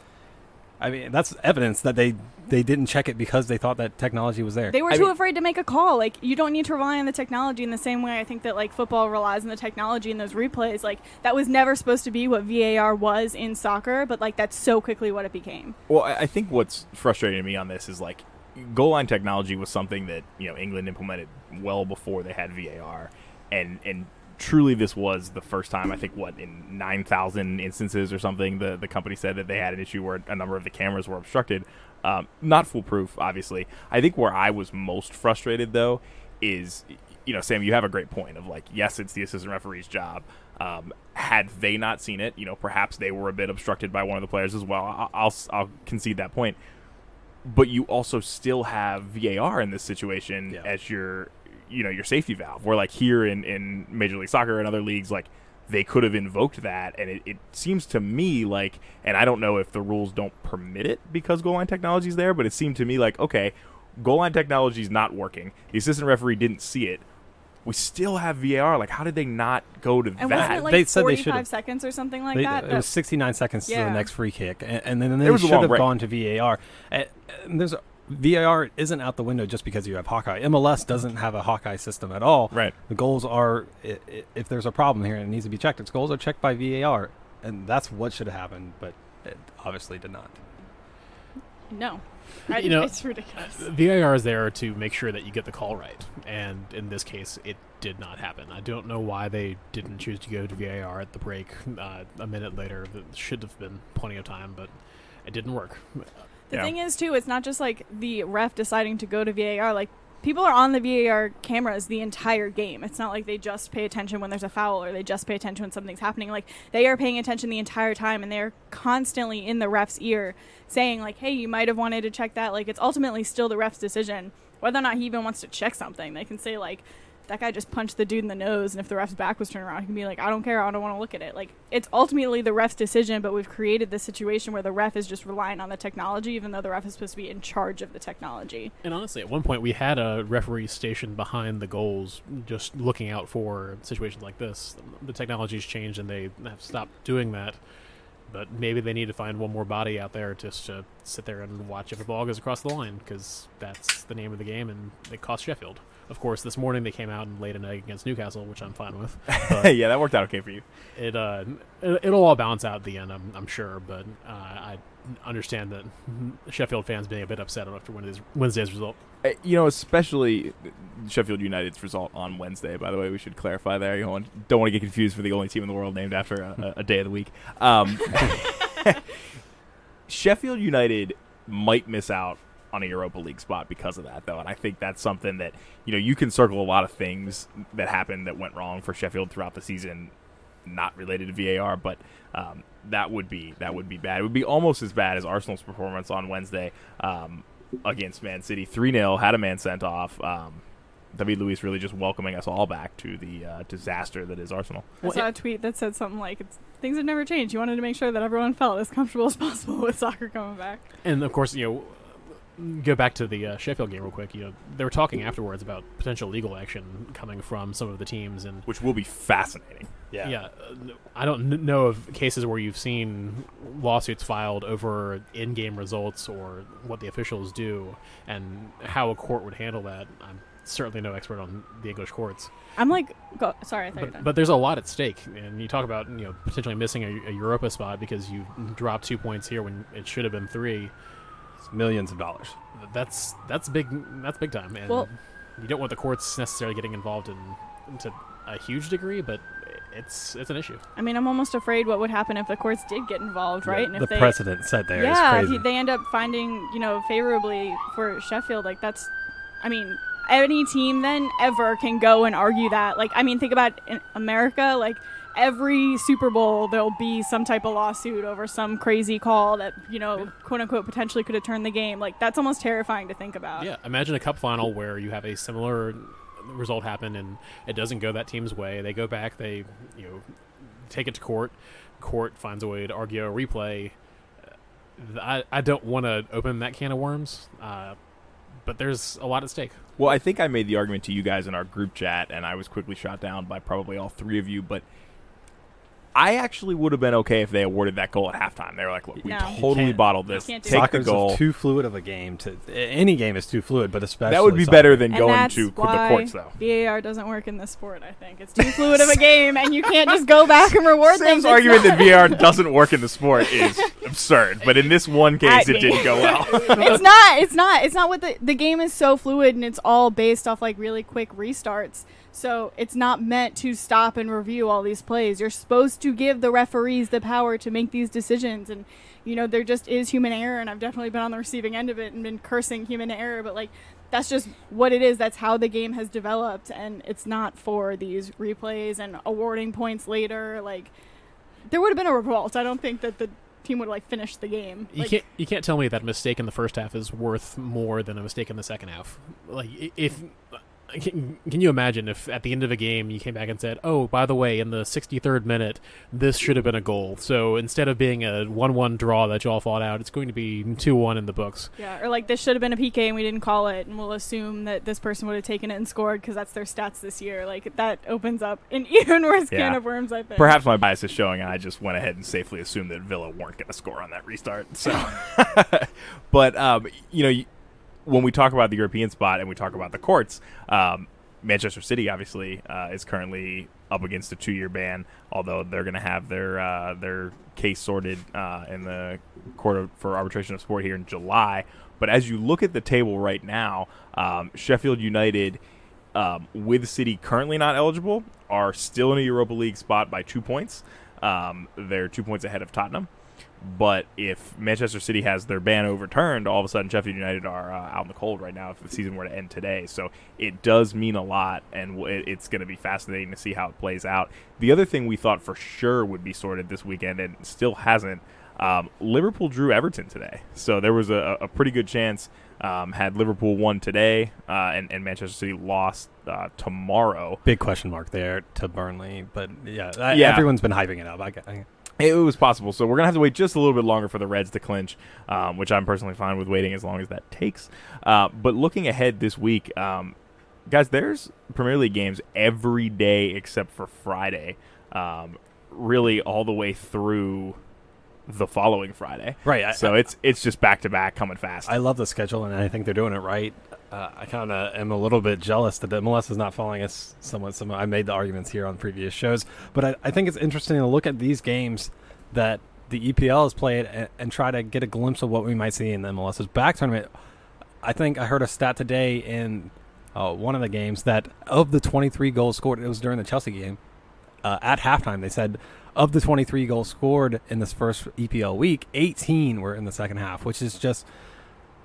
I mean, that's evidence that they, they didn't check it because they thought that technology was there. They were I too mean- afraid to make a call. Like you don't need to rely on the technology in the same way I think that like football relies on the technology in those replays. Like that was never supposed to be what VAR was in soccer, but like that's so quickly what it became. Well, I I think what's frustrating to me on this is like goal line technology was something that you know England implemented well before they had VAR, and and truly this was the first time I think what in nine thousand instances or something the the company said that they had an issue where a number of the cameras were obstructed. Um, not foolproof, obviously. I think where I was most frustrated though is you know Sam, you have a great point of like yes, it's the assistant referee's job. Um, had they not seen it, you know, perhaps they were a bit obstructed by one of the players as well. I- I'll I'll concede that point but you also still have VAR in this situation Yeah. as your you know your safety valve. Where like here in in Major League Soccer and other leagues, like they could have invoked that, and it, it seems to me like, and I don't know if the rules don't permit it because goal line technology is there, but it seemed to me like okay, goal line technology is not working. The assistant referee didn't see it. We still have VAR. Like, how did they not go to And that? wasn't it like They said they should've. seconds or something like They- that? It That- was 69 seconds to the next free kick, and, and then they It was should have gone to VAR. And, and there's a, VAR isn't out the window just because you have Hawkeye. MLS doesn't have a Hawkeye system at all. Right. The goals are i- i- if there's a problem here and it needs to be checked, its goals are checked by VAR, and that's what should have happened, but it obviously did not. no. I, You know, it's ridiculous. VAR is there to make sure that you get the call right, and in this case, it did not happen. I don't know why they didn't choose to go to VAR at the break uh, a minute later. That should have been plenty of time, but it didn't work. The Yeah. thing is, too, it's not just like the ref deciding to go to VAR. Like, people are on the VAR cameras the entire game. It's not like they just pay attention when there's a foul or they just pay attention when something's happening. Like, they are paying attention the entire time and they're constantly in the ref's ear saying, like, hey, you might have wanted to check that. Like, it's ultimately still the ref's decision whether or not he even wants to check something. They can say, like, that guy just punched the dude in the nose, and if the ref's back was turned around, he can be like, I don't care, I don't want to look at it. Like, it's ultimately the ref's decision, but we've created this situation where the ref is just relying on the technology, even though the ref is supposed to be in charge of the technology. And honestly, at one point, we had a referee stationed behind the goals, just looking out for situations like this. The technology's changed, and they have stopped doing that. But maybe they need to find one more body out there just to sit there and watch if a ball goes across the line, because that's the name of the game, and it cost Sheffield. Of course, this morning they came out and laid an egg against Newcastle, which I'm fine with. But yeah, that worked out okay for you. it uh, it, it'll all balance out at the end, I'm, I'm sure. But uh, I understand that Sheffield fans being a bit upset after Wednesday's, Wednesday's result. Uh, You know, especially Sheffield United's result on Wednesday. By the way, we should clarify there. You don't want, don't want to get confused for the only team in the world named after a, a, a day of the week. Um, Sheffield United might miss out on a Europa League spot because of that, though, and I think that's something that you know you can circle a lot of things that happened that went wrong for Sheffield throughout the season, not related to VAR, but um, that would be that would be bad. It would be almost as bad as Arsenal's performance on Wednesday um, against Man City, three 0 had a man sent off. Um, David Luiz really just welcoming us all back to the uh, disaster that is Arsenal. I saw a tweet that said something like, it's, things have never changed. You wanted to make sure that everyone felt as comfortable as possible with soccer coming back. And of course, you know, go back to the uh, Sheffield game real quick. You know, they were talking afterwards about potential legal action coming from some of the teams, and which will be fascinating. yeah, uh, I don't kn- know of cases where you've seen lawsuits filed over in-game results or what the officials do, and how a court would handle that. I'm certainly no expert on the English courts, I'm like, go, sorry, I thought you were but, done. but there's a lot at stake. And you talk about you know potentially missing a, a Europa spot because you dropped two points here when it should have been three. It's millions of dollars. That's that's big. That's big time. And Well, you don't want the courts necessarily getting involved in to a huge degree, but it's it's an issue. I mean, I'm almost afraid what would happen if the courts did get involved, right? And the if they, precedent set there. yeah, he- they end up finding you know favorably for Sheffield. Like that's, I mean, any team then ever can go and argue that. Like, I mean, think about America, like. Every Super Bowl, there'll be some type of lawsuit over some crazy call that you know, quote unquote, potentially could have turned the game. Like that's almost terrifying to think about. Yeah, imagine a cup final where you have a similar result happen and it doesn't go that team's way. They go back, they you know take it to court. Court finds a way to argue a replay. Uh, I I don't want to open that can of worms, uh, but there's a lot at stake. Well, I think I made the argument to you guys in our group chat, and I was quickly shot down by probably all three of you. But I actually would have been okay if they awarded that goal at halftime. They were like, "Look, we No. You totally can't- bottled this. can't do Take that. the Soccer's goal." too fluid of a game. To any game is too fluid, but especially That would be soccer. better than And going that's to why the courts, though. VAR doesn't work in this sport. I think it's too fluid of a game, and you can't just go back and reward Sam's things. It's argument that not- VR doesn't work in the sport is absurd, but in this one case, At it me. didn't go well. it's not. It's not. It's not what the the game is so fluid, and it's all based off like really quick restarts. So it's not meant to stop and review all these plays. You're supposed to give the referees the power to make these decisions, and you know there just is human error, and I've definitely been on the receiving end of it and been cursing human error, but like. That's just what it is. That's how the game has developed, and it's not for these replays and awarding points later. Like, there would have been a revolt. I don't think that the team would like finish the game. You can't you can't tell me that a mistake in the first half is worth more than a mistake in the second half. Like if can, can you imagine if at the end of a game you came back and said, "Oh, by the way, in the 63rd minute, this should have been a goal." So instead of being a 1-1 draw that y'all fought out, it's going to be 2-1 in the books. Yeah, or like this should have been a PK and we didn't call it, and we'll assume that this person would have taken it and scored because that's their stats this year. Like that opens up an even worse can of worms. I think. Perhaps my bias is showing, and I just went ahead and safely assumed that Villa weren't going to score on that restart. So, but um, you know, y- when we talk about the European spot and we talk about the courts, um, Manchester City obviously uh, is currently up against a two-year ban, although they're going to have their uh, their case sorted uh, in the court of, for arbitration of sport here in July. But as you look at the table right now, um, Sheffield United um, with City currently not eligible, are still in a Europa League spot by two points. Um, they're two points ahead of Tottenham. But if Manchester City has their ban overturned, all of a sudden Sheffield United are uh, out in the cold right now if the season were to end today. So it does mean a lot, and w- it's going to be fascinating to see how it plays out. The other thing we thought for sure would be sorted this weekend and still hasn't um, Liverpool drew Everton today, so there was a, a pretty good chance. Um, had Liverpool won today uh, and, and Manchester City lost uh, tomorrow, Big question mark there to Burnley, but yeah, I, Yeah. everyone's been hyping it up. I, I, it was possible. So we're gonna have to wait just a little bit longer for the Reds to clinch, um, which I'm personally fine with waiting as long as that takes. Uh, but looking ahead this week, um, guys, there's Premier League games every day except for Friday. Um, really, all the way through the following Friday. right. I, So it's it's just back to back coming fast. I love the schedule, and I think they're doing it right. Uh, I kind of am a little bit jealous that MLS is not following us somewhat. Some I made the arguments here on previous shows, but I, I think it's interesting to look at these games that the EPL has played and, and try to get a glimpse of what we might see in the MLS's back tournament. I think I heard a stat today in uh, one of the games that of the 23 goals scored, it was during the Chelsea game. Uh, at halftime, they said of the 23 goals scored in this first EPL week, 18 were in the second half, which is just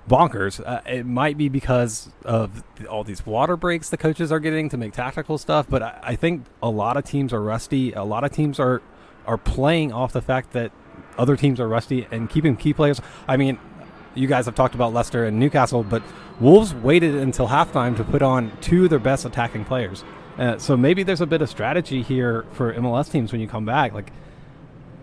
bonkers. Uh, it might be because of all these water breaks the coaches are getting to make tactical stuff, but I, I think a lot of teams are rusty. A lot of teams are are playing off the fact that other teams are rusty and keeping key players. I mean, you guys have talked about Leicester and Newcastle, but Wolves waited until halftime to put on two of their best attacking players. Uh, so maybe there's a bit of strategy here for MLS teams when you come back. Like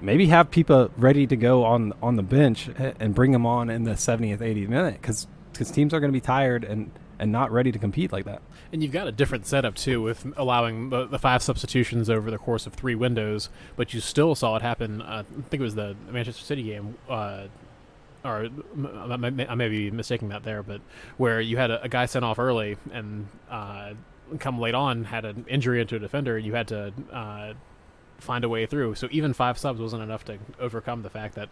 maybe have people ready to go on on the bench and bring them on in the 70th, 80th minute because because teams are going to be tired and and not ready to compete like that. And you've got a different setup too, with allowing the, the five substitutions over the course of three windows. But you still saw it happen. Uh, I think it was the Manchester City game, uh, or I may, I may be mistaking that there, but where you had a, guy sent off early and uh, come late on had an injury into a defender, and you had to uh, find a way through. So even five subs wasn't enough to overcome the fact that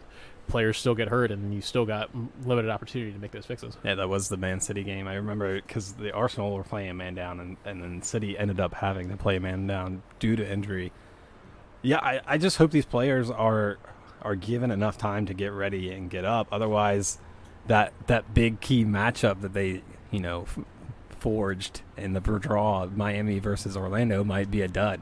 players still get hurt and you still got limited opportunity to make those fixes. Yeah, that was the Man City game. I remember because the Arsenal were playing a man down, and, and then City ended up having to play a man down due to injury. Yeah, I, I just hope these players are are given enough time to get ready and get up. Otherwise, that that big key matchup that they you know forged in the draw, Miami versus Orlando, might be a dud.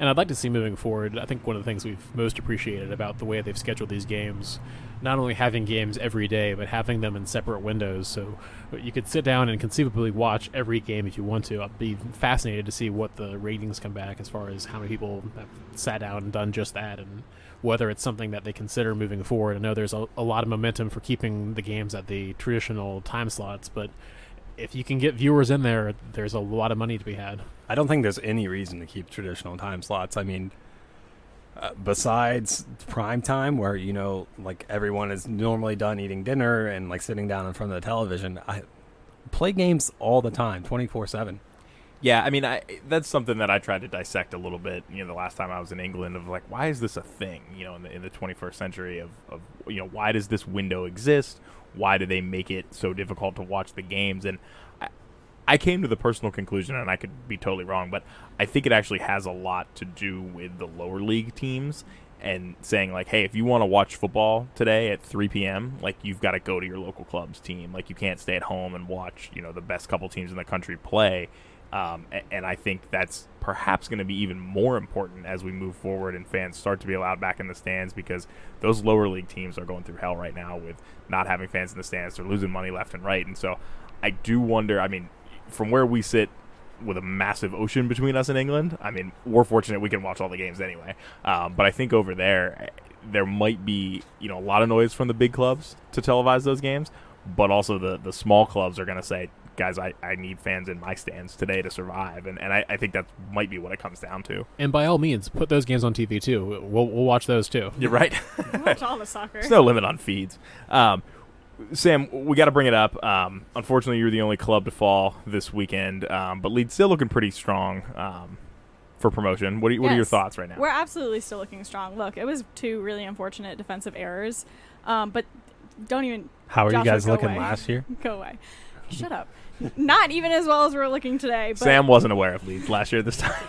And I'd like to see moving forward. I think one of the things we've most appreciated about the way they've scheduled these games, not only having games every day, but having them in separate windows. So you could sit down and conceivably watch every game if you want to. I'd be fascinated to see what the ratings come back as far as how many people have sat down and done just that, and whether it's something that they consider moving forward. I know there's a, a lot of momentum for keeping the games at the traditional time slots, but if you can get viewers in there, there's a lot of money to be had. I don't think there's any reason to keep traditional time slots. I mean, uh, besides prime time, where you know, like everyone is normally done eating dinner and like sitting down in front of the television, I play games all the time, twenty four seven. Yeah, I mean, I that's something that I tried to dissect a little bit. You know, the last time I was in England, of like, why is this a thing? You know, in the in the 21st century, of, of you know, why does this window exist? Why do they make it so difficult to watch the games? And I came to the personal conclusion, and I could be totally wrong, but I think it actually has a lot to do with the lower league teams and saying like, hey, if you want to watch football today at 3 p.m., like you've got to go to your local club's team. Like you can't stay at home and watch, you know, the best couple teams in the country play. Um, and I think that's perhaps going to be even more important as we move forward and fans start to be allowed back in the stands because those lower league teams are going through hell right now with not having fans in the stands. They're losing money left and right. And so I do wonder, I mean, from where we sit with a massive ocean between us and England, I mean, we're fortunate we can watch all the games anyway. Um, but I think over there, there might be, you know, a lot of noise from the big clubs to televise those games, but also the, the small clubs are going to say, guys, I, I need fans in my stands today to survive. And, and I, I think that might be what it comes down to. And by all means, put those games on TV too. We'll, we'll watch those too. You're right. watch all the soccer. There's no limit on feeds. Um, Sam, we got to bring it up. Um, unfortunately, you're the only club to fall this weekend, um, but Leeds still looking pretty strong um, for promotion. What, are, what are your thoughts right now? We're absolutely still looking strong. Look, it was two really unfortunate defensive errors, um, but don't even How are Joshua, you guys looking away. last year? go away. Shut up. Not even as well as we're looking today. But Sam wasn't aware of Leeds last year this time.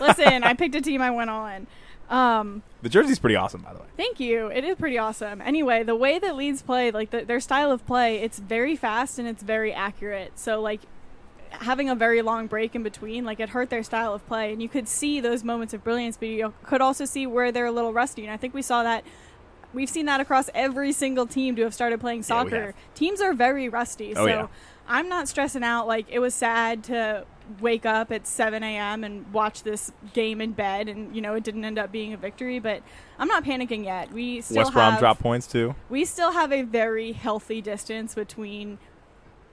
listen, I picked a team I went all in. Um, the jersey's pretty awesome, by the way. Thank you. It is pretty awesome. Anyway, the way that Leeds play, like the, their style of play, it's very fast and it's very accurate. So like having a very long break in between, like it hurt their style of play, and you could see those moments of brilliance, but you could also see where they're a little rusty. And I think we saw that. We've seen that across every single team to have started playing soccer. have. Teams are very rusty. Oh, so yeah. I'm not stressing out. Like it was sad to wake up at 7 a.m. and watch this game in bed, and you know it didn't end up being a victory. But I'm not panicking yet. We still West Brom have dropped points too. we still have a very healthy distance between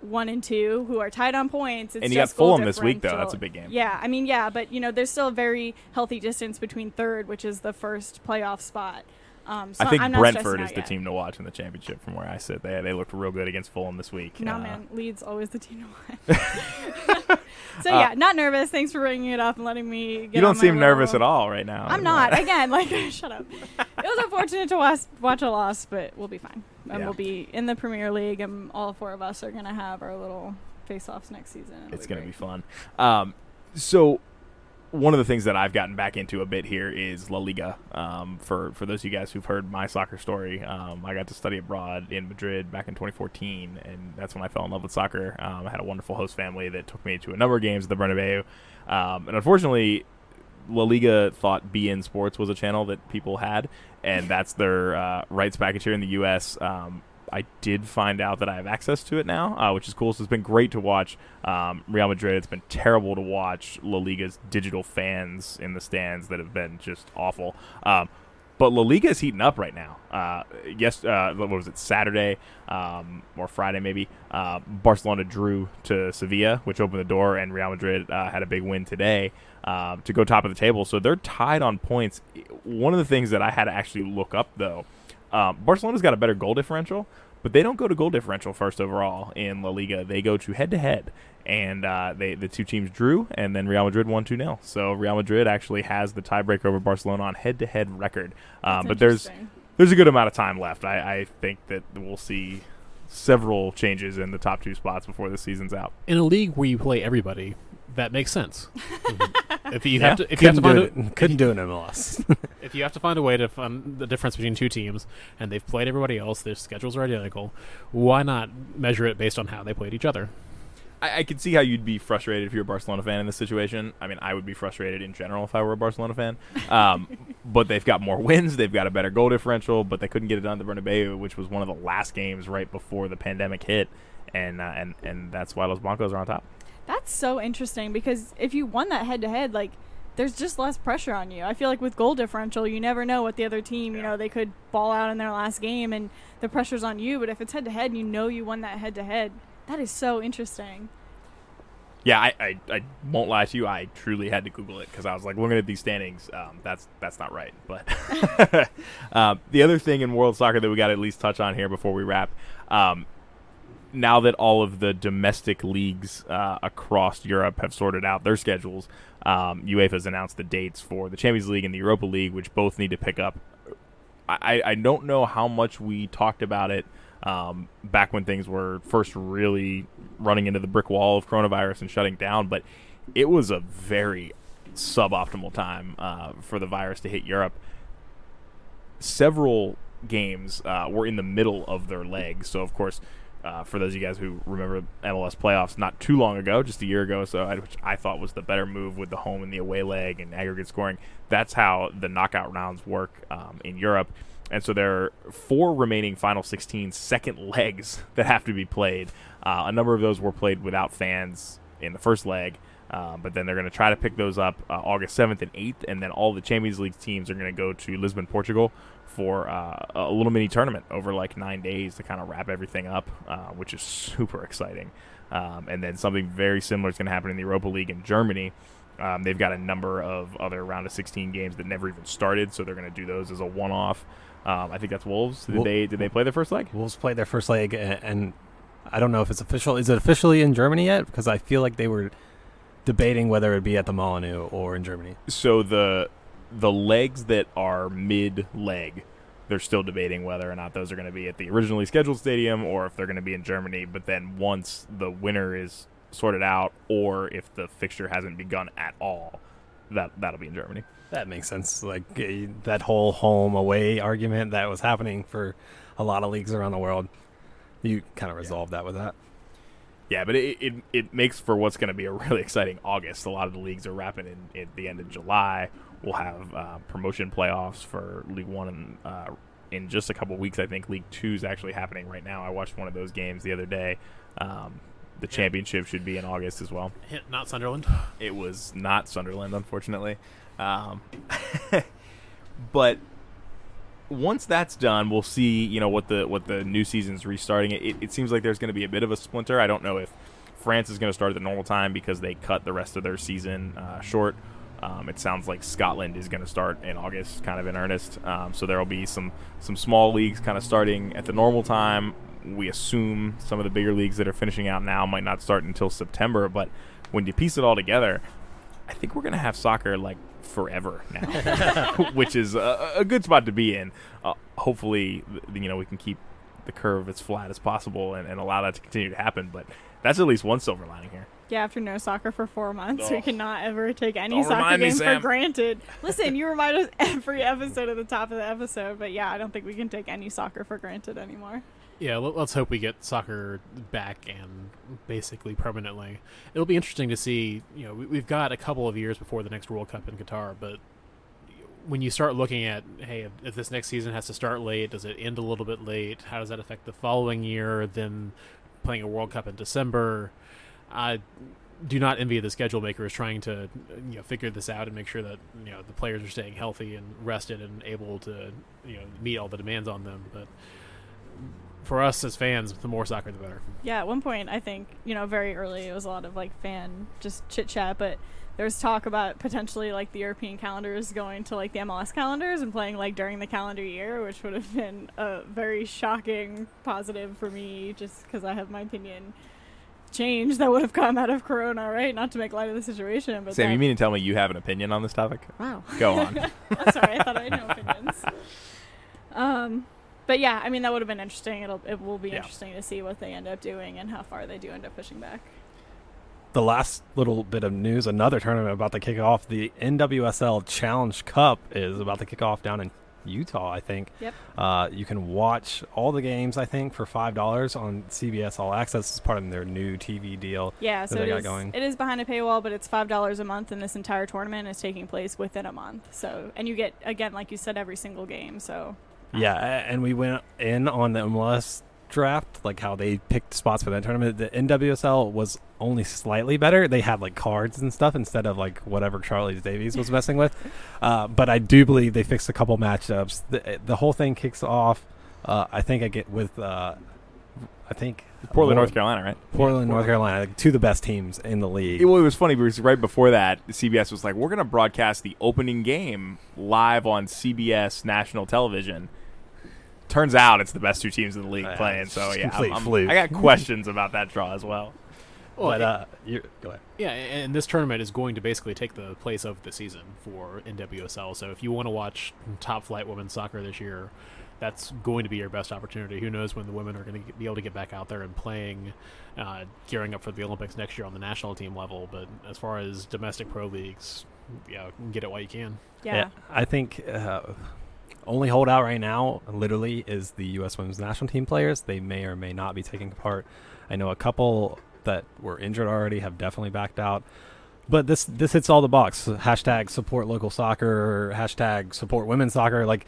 one and two, who are tied on points. It's And you got Fulham this week, though. That's a big game. Yeah, I mean, yeah, but you know, there's still a very healthy distance between third, which is the first playoff spot. Um, so I think I'm Brentford is the yet. team to watch in the championship from where I sit. They they looked real good against Fulham this week. No Uh, man, Leeds always the team to watch. so yeah, not nervous. Thanks for bringing it up and letting me. Get You don't seem nervous at all right now. I'm not. Again, like shut up. It was unfortunate to watch, watch a loss, but we'll be fine. And Yeah. we'll be in the Premier League, and all four of us are gonna have our little face-offs next season. It'll it's going to be fun. Um, so one of the things that I've gotten back into a bit here is La Liga. Um, for for those of you guys who've heard my soccer story, um, I got to study abroad in Madrid back in 2014, and that's when I fell in love with soccer. Um, I had a wonderful host family that took me to a number of games at the Bernabeu, um, and unfortunately. La Liga thought beIN Sports was a channel that people had, and that's their uh, rights package here in the U.S. Um, I did find out that I have access to it now, uh, which is cool. So it's been great to watch um, Real Madrid. It's been terrible to watch La Liga's digital fans in the stands that have been just awful. Um, but La Liga is heating up right now. Uh, yes, uh, what was it? Saturday um, or Friday maybe. Uh, Barcelona drew to Sevilla, which opened the door, and Real Madrid uh, had a big win today um, to go top of the table. So they're tied on points. One of the things that I had to actually look up though, um, Barcelona's got a better goal differential, but they don't go to goal differential first overall in La Liga. They go to head to head, and uh, they the two teams drew, and then Real Madrid won two 0 So Real Madrid actually has the tiebreaker over Barcelona on head to head record. Um, but there's there's a good amount of time left. I, I think that we'll see several changes in the top two spots before the season's out. In a league where you play everybody, that makes sense. if you Yeah. have to, if you have couldn't to do find it. a, Couldn't do an MLS. if you have to find a way to find the difference between two teams, and they've played everybody else, their schedules are identical. Why not measure it based on how they played each other? I, I could see how you'd be frustrated if you're a Barcelona fan in this situation. I mean, I would be frustrated in general if I were a Barcelona fan. Um, but they've got more wins. They've got a better goal differential, but they couldn't get it done at the Bernabeu, which was one of the last games right before the pandemic hit. And, uh, and and that's why Los Blancos are on top. That's so interesting because if you won that head to head, like there's just less pressure on you. I feel like with goal differential, you never know what the other team, you know, they could ball out in their last game and the pressure's on you. But if it's head to head and you know you won that head to head, that is so interesting. Yeah, I, I, I won't lie to you. I truly had to Google it because I was like looking at these standings. Um, that's that's not right. But um, the other thing in world soccer that we got to at least touch on here before we wrap, um, now that all of the domestic leagues uh, across Europe have sorted out their schedules, um, has announced the dates for the Champions League and the Europa League, which both need to pick up. I, I don't know how much we talked about it um, back when things were first really running into the brick wall of coronavirus and shutting down, but it was a very suboptimal time uh, for the virus to hit Europe. Several games uh, were in the middle of their legs, so of course. Uh, for those of you guys who remember MLS playoffs not too long ago, just a year ago, so which I thought was the better move with the home and the away leg and aggregate scoring. That's how the knockout rounds work um, in Europe. And so there are four remaining Final 16 second legs that have to be played. Uh, a number of those were played without fans in the first leg, uh, but then they're going to try to pick those up uh, August 7th and 8th, and then all the Champions League teams are going to go to Lisbon, Portugal for uh, a little mini tournament over like nine days to kind of wrap everything up, uh, which is super exciting. Um, and then something very similar is going to happen in the Europa League in Germany. Um, they've got a number of other round of 16 games that never even started, so they're going to do those as a one-off. Um, I think that's Wolves. Did Wol- they did they play their first leg? Wolves played their first leg, and I don't know if it's official. Is it officially in Germany yet? Because I feel like they were debating whether it'd be at the Molyneux or in Germany. So the the legs that are mid leg, they're still debating whether or not those are going to be at the originally scheduled stadium or if they're going to be in Germany. But then once the winner is sorted out, or if the fixture hasn't begun at all, that that'll be in Germany. That makes sense. Like eh, that whole home away argument that was happening for a lot of leagues around the world. You kind of resolved that with that. Yeah, but it, it it makes for what's going to be a really exciting August. A lot of the leagues are wrapping in at the end of July. We'll have uh, promotion playoffs for League One and uh, in just a couple weeks. I think League Two is actually happening right now. I watched one of those games the other day. Um, the championship should be in August as well. Not Sunderland. It was not Sunderland, unfortunately. Um, but once that's done, we'll see. You know what the what the new season's restarting. It, it seems like there's going to be a bit of a splinter. I don't know if France is going to start at the normal time because they cut the rest of their season uh, short. Um, it sounds like Scotland is going to start in August, kind of in earnest. Um, so there will be some some small leagues kind of starting at the normal time. We assume some of the bigger leagues that are finishing out now might not start until September. But when you piece it all together, I think we're going to have soccer like forever now, which is a, a good spot to be in. Uh, hopefully, you know, we can keep the curve as flat as possible and, and allow that to continue to happen. But that's at least one silver lining here. Yeah, after no soccer for four months, Oh. we cannot ever take any Don't soccer remind me, game for Sam. granted. Listen, you remind us every episode at the top of the episode, but yeah, I don't think we can take any soccer for granted anymore. Yeah, let- let's hope we get soccer back and basically permanently. It'll be interesting to see. You know, we- we've got a couple of years before the next World Cup in Qatar, but when you start looking at, hey, if, if this next season has to start late, does it end a little bit late? How does that affect the following year? Then playing a World Cup in December. I do not envy the schedule makers trying to you know figure this out and make sure that you know the players are staying healthy and rested and able to you know meet all the demands on them. But for us as fans, the more soccer, the better. Yeah, at one point, I think, you know, very early, it was a lot of like fan just chit chat, but there was talk about potentially like the European calendars going to like the MLS calendars and playing like during the calendar year, which would have been a very shocking positive for me just because I have my opinion change that would have come out of Corona, right? Not to make light of the situation, but Sam, that- you mean to tell me you have an opinion on this topic? wow. Go on. I'm sorry, I thought I had no opinions. Um, but yeah, I mean that would have been interesting. It'll it will be Yeah. interesting to see what they end up doing and how far they do end up pushing back. the last little bit of news, another tournament about to kick off. The NWSL Challenge Cup is about to kick off down in Utah, I think. Yep. Uh, you can watch all the games, I think, for five dollars on CBS All Access as part of their new TV deal. Yeah, that so they it got is, going. it is behind a paywall, but it's five dollars a month, and this entire tournament is taking place within a month. So, and you get again, like you said, every single game. So, Yeah, and we went in on the MLS draft, like how they picked spots for that tournament. The NWSL was only slightly better. They had like cards and stuff instead of like whatever Charlie Davies was messing with. Uh, but I do believe they fixed a couple matchups. The, the whole thing kicks off. Uh, I think I get with. Uh, I think Portland, North Carolina, right? Portland, North Carolina, like, two of the best teams in the league. It, well, it was funny because right before that, CBS was like, "We're going to broadcast the opening game live on CBS national television." Turns out it's the best two teams in the league Yeah, playing. So yeah, I'm- complete I'm- fluke. I got questions about that draw as well. but uh, you go ahead. Yeah, and this tournament is going to basically take the place of the season for NWSL. So if you want to watch top flight women's soccer this year, that's going to be your best opportunity. Who knows when the women are going to be able to get back out there and playing, uh, gearing up for the Olympics next year on the national team level. But as far as domestic pro leagues, yeah, get it while you can. yeah, I think uh, only holdout right now, literally, is the U.S. Women's National Team players. They may or may not be taking part. I know a couple that were injured already have definitely backed out. But this this hits all the box. Hashtag support local soccer. Hashtag support women's soccer. Like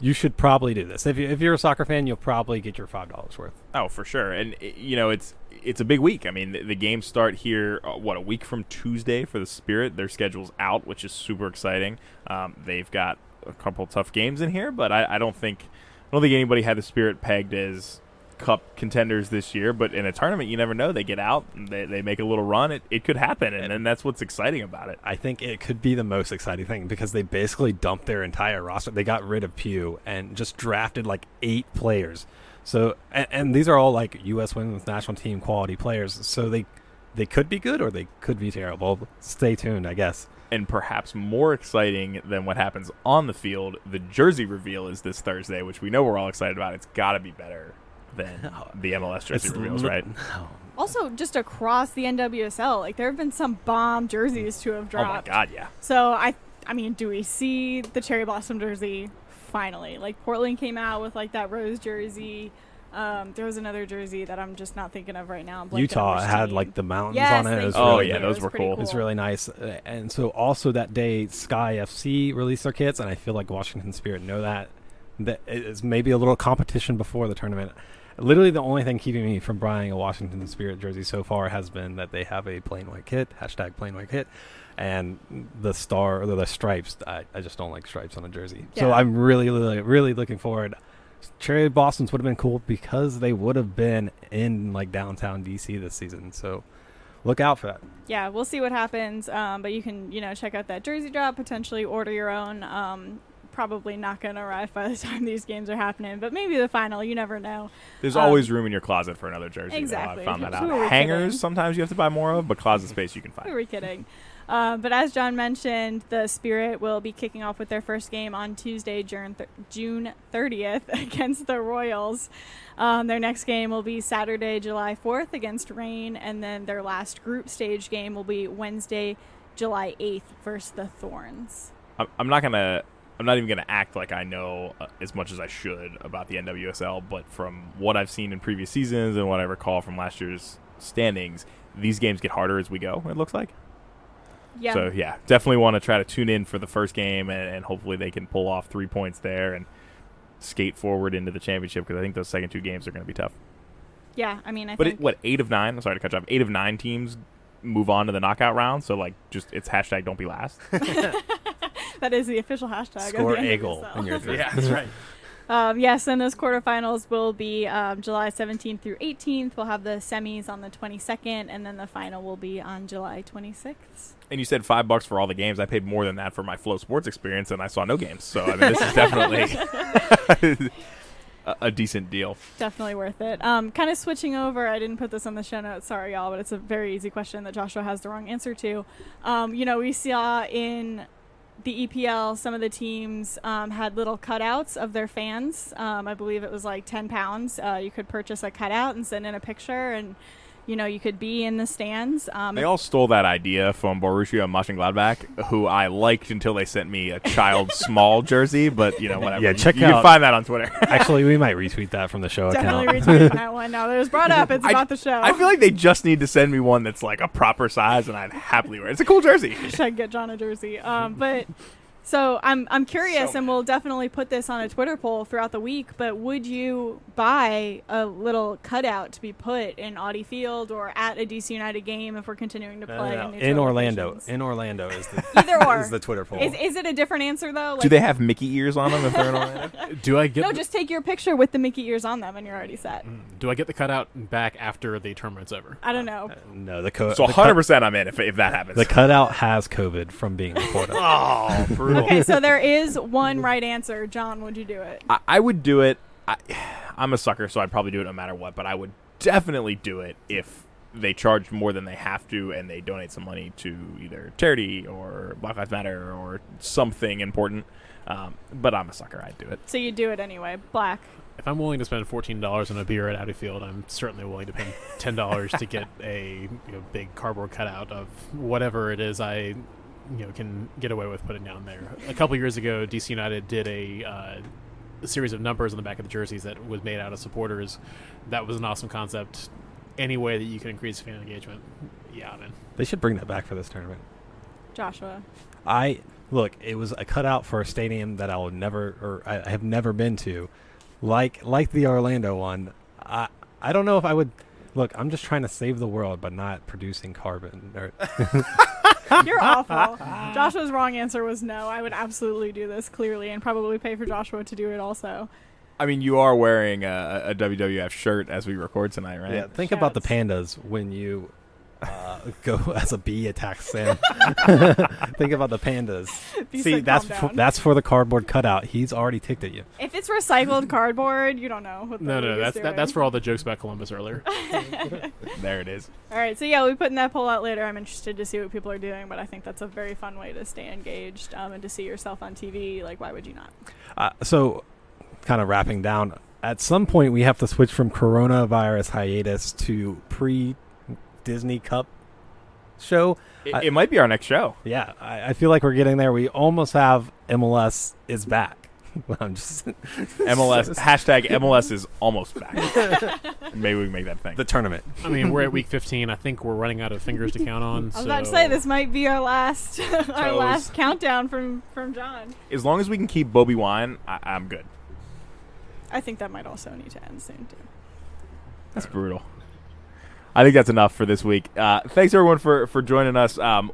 you should probably do this. If you, if you're a soccer fan, you'll probably get your five dollars worth. Oh, for sure. And you know, it's it's a big week. I mean, the, the games start here. Uh, what a week from Tuesday for the Spirit. Their schedule's out, which is super exciting. Um, they've got a couple tough games in here, but I, I don't think I don't think anybody had the Spirit pegged as cup contenders this year. But in a tournament, you never know. They get out, and they they make a little run. It it could happen, and, and that's what's exciting about it. I think it could be the most exciting thing because they basically dumped their entire roster. They got rid of Pugh and just drafted like eight players. So and, and these are all like U.S. Women's National Team quality players. So they they could be good or they could be terrible. Stay tuned, I guess. And perhaps more exciting than what happens on the field, the jersey reveal is this Thursday, which we know we're all excited about. It's got to be better than oh, the MLS jersey reveals, li- right? Oh. Also, just across the NWSL, like there have been some bomb jerseys to have dropped. Oh my dropped. god, yeah. So I, I mean, do we see the cherry blossom jersey finally? Like Portland came out with like that rose jersey. Um, there was another jersey that I'm just not thinking of right now. I'm blanking Utah which had team. like the mountains Yes, on it. It was. Oh, really yeah, those It was were pretty cool. It's really nice. Uh, And so also that day, Sky FC released their kits, and I feel like Washington Spirit know that. That it is maybe a little competition before the tournament. Literally, the only thing keeping me from buying a Washington Spirit jersey so far has been that they have a plain white kit, hashtag plain white kit, and the star or the stripes. I, I just don't like stripes on a jersey. So I'm really, really, really looking forward. Cherry Boston's would have been cool because they would have been in like downtown DC this season. So look out for that. yeah, we'll see what happens. Um, but you can, you know, check out that jersey drop, potentially order your own. Um, probably not going to arrive by the time these games are happening, but maybe the final. You never know. There's Um, always room in your closet for another jersey. though. exactly. I found that out. Hangers kidding? sometimes you have to buy more of, but closet space you can Who find. are we kidding? Uh, but as John mentioned, the Spirit will be kicking off with their first game on Tuesday, June th- June 30th, against the Royals. Um, their next game will be Saturday, July 4th against Reign, and then their last group stage game will be Wednesday, July 8th versus the Thorns. I'm, I'm not gonna. I'm not even gonna act like I know uh, as much as I should about the NWSL, but from what I've seen in previous seasons and what I recall from last year's standings, these games get harder as we go. It looks like. Yeah. So yeah, definitely want to try to tune in for the first game, and, and hopefully they can pull off three points there and skate forward into the championship because I think those second two games are going to be tough. yeah, I mean, I But think it, what eight of nine? I'm sorry to cut you off. Eight of nine teams move on to the knockout round. So like, just it's hashtag don't be last. that is the official hashtag. Score of the a goal NWSL. in your jersey. that's right. Um, yes, and those quarterfinals will be um, July 17th through 18th. We'll have the semis on the 22nd, and then the final will be on July 26th. And you said five bucks for all the games. I paid more than that for my FloSports experience, and I saw no games. So I mean, this is definitely a, a decent deal. Definitely worth it. Um, kind of switching over, I didn't put this on the show notes, sorry y'all, but it's a very easy question that Joshua has the wrong answer to. Um, you know, we saw in the EPL, some of the teams um, had little cutouts of their fans. Um, I believe it was like 10 pounds. Uh, you could purchase a cutout and send in a picture and you know, you could be in the stands. Um, They all stole that idea from Borussia Mönchengladbach, who I liked until they sent me a child small jersey. But you know, whatever. Yeah, You- check you, can out- find that on Twitter. Actually, we might retweet that from the show definitely account. retweeting that one. Now that it was brought up, it's I- about the show. I feel like they just need to send me one that's like a proper size, and I'd happily wear it. It's a cool jersey. should I get John a jersey. Um, but so I'm I'm curious, So and we'll definitely put this on a Twitter poll throughout the week. But would you buy a little cutout to be put in Audi Field or at a DC United game if we're continuing to play no, no. in, in Orlando. locations? In Orlando is the Either or. is the Twitter poll. Is, is it a different answer though? Like, Do they have Mickey ears on them if they're in Orlando? Do I get No, the- just take your picture with the Mickey ears on them, and you're already set. Mm, do I get the cutout back after the tournament's over? I don't know. Uh, no, the, co- So 100 percent I'm in if, if that happens. the cutout has COVID from being reported. oh, brutal. Okay, so there is one right answer. John, would you do it? I, I would do it. I, I'm a sucker, so I'd probably do it no matter what. But I would definitely do it if they charge more than they have to, and they donate some money to either charity or Black Lives Matter or something important. Um, but I'm a sucker. I'd do it. So you do it anyway. Black. If I'm willing to spend fourteen dollars on a beer at Audi Field, I'm certainly willing to pay ten dollars to get a you know, big cardboard cutout of whatever it is I you know can get away with putting down there. A couple years ago, DC United did a, uh, a series of numbers on the back of the jerseys that was made out of supporters. That was an awesome concept. Any way that you can increase fan engagement, yeah, man. they should bring that back for this tournament. Joshua. I look. It was a cutout for a stadium that I will never, or I, I have never been to, like like the Orlando one. I I don't know if I would. Look, I'm just trying to save the world, but not producing carbon. Or, You're awful. Joshua's wrong answer was no. I would absolutely do this clearly and probably pay for Joshua to do it also. I mean, you are wearing a, a WWF shirt as we record tonight, right? yeah, think about the Shouts. pandas when you uh, go as a bee attacks Sam. think about the pandas. Be See, sick, that's calm for, that's for the cardboard cutout. He's already ticked at you. If it's recycled cardboard, you don't know what the No, no, that's that, that's for all the jokes about Columbus earlier. There it is. All right, so yeah, we'll be putting that poll out later. I'm interested to see what people are doing, but I think that's a very fun way to stay engaged um, and to see yourself on TV. Like, why would you not? Uh, so, kind of wrapping down. At some point, we have to switch from coronavirus hiatus to pre Disney Cup show. It, I- it might be our next show. Yeah, I, I feel like we're getting there. We almost have MLS is back. I'm just MLS hashtag MLS is almost back. Maybe we can make that thing. the tournament. I mean, we're at week 15. I think we're running out of fingers to count on. I was about to say this might be our last our So- last countdown from from John. as long as we can keep Bobi Wine, I, I'm good. I think that might also need to end soon too. That's brutal. I think that's enough for this week. Uh, thanks everyone for for joining us. Um,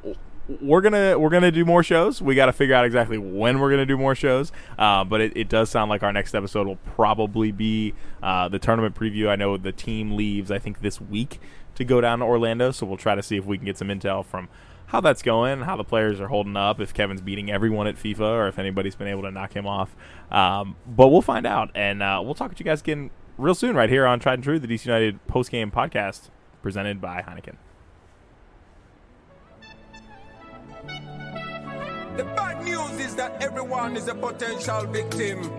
we're gonna we're gonna do more shows. We got to figure out exactly when we're gonna do more shows. Uh, but it, it does sound like our next episode will probably be uh, the tournament preview. I know the team leaves. I think this week to go down to Orlando. So we'll try to see if we can get some intel from how that's going, how the players are holding up, if Kevin's beating everyone at FIFA, or if anybody's been able to knock him off. Um, but we'll find out, and uh, we'll talk to you guys again real soon, right here on Tried and True, the DC United post game podcast presented by Heineken. The bad news is that everyone is a potential victim.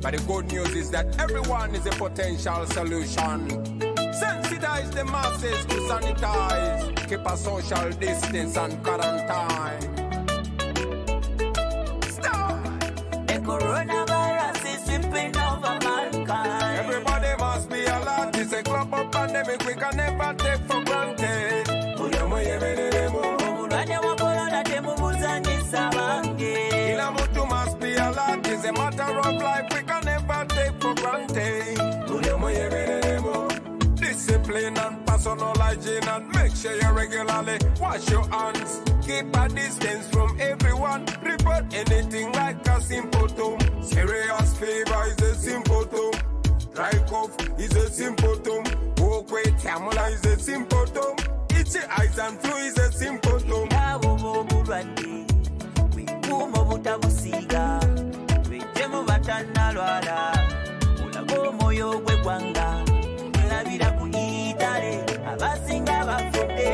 But the good news is that everyone is a potential solution. Sensitize the masses to sanitize. Keep a social distance and quarantine. Stop! The coronavirus Discipline and personal hygiene and make sure you regularly wash your hands. keep a distance from everyone. Report anything like a symptom. Serious fever is a symptom. Dry cough is a symptom. Walkway tamula is a symptom. Itchy eyes and flu is a symptom. obutabusiiga bejjemu batannalwala olaga omwoyo gw'eggwanga olabira ku itale abasinga bafudde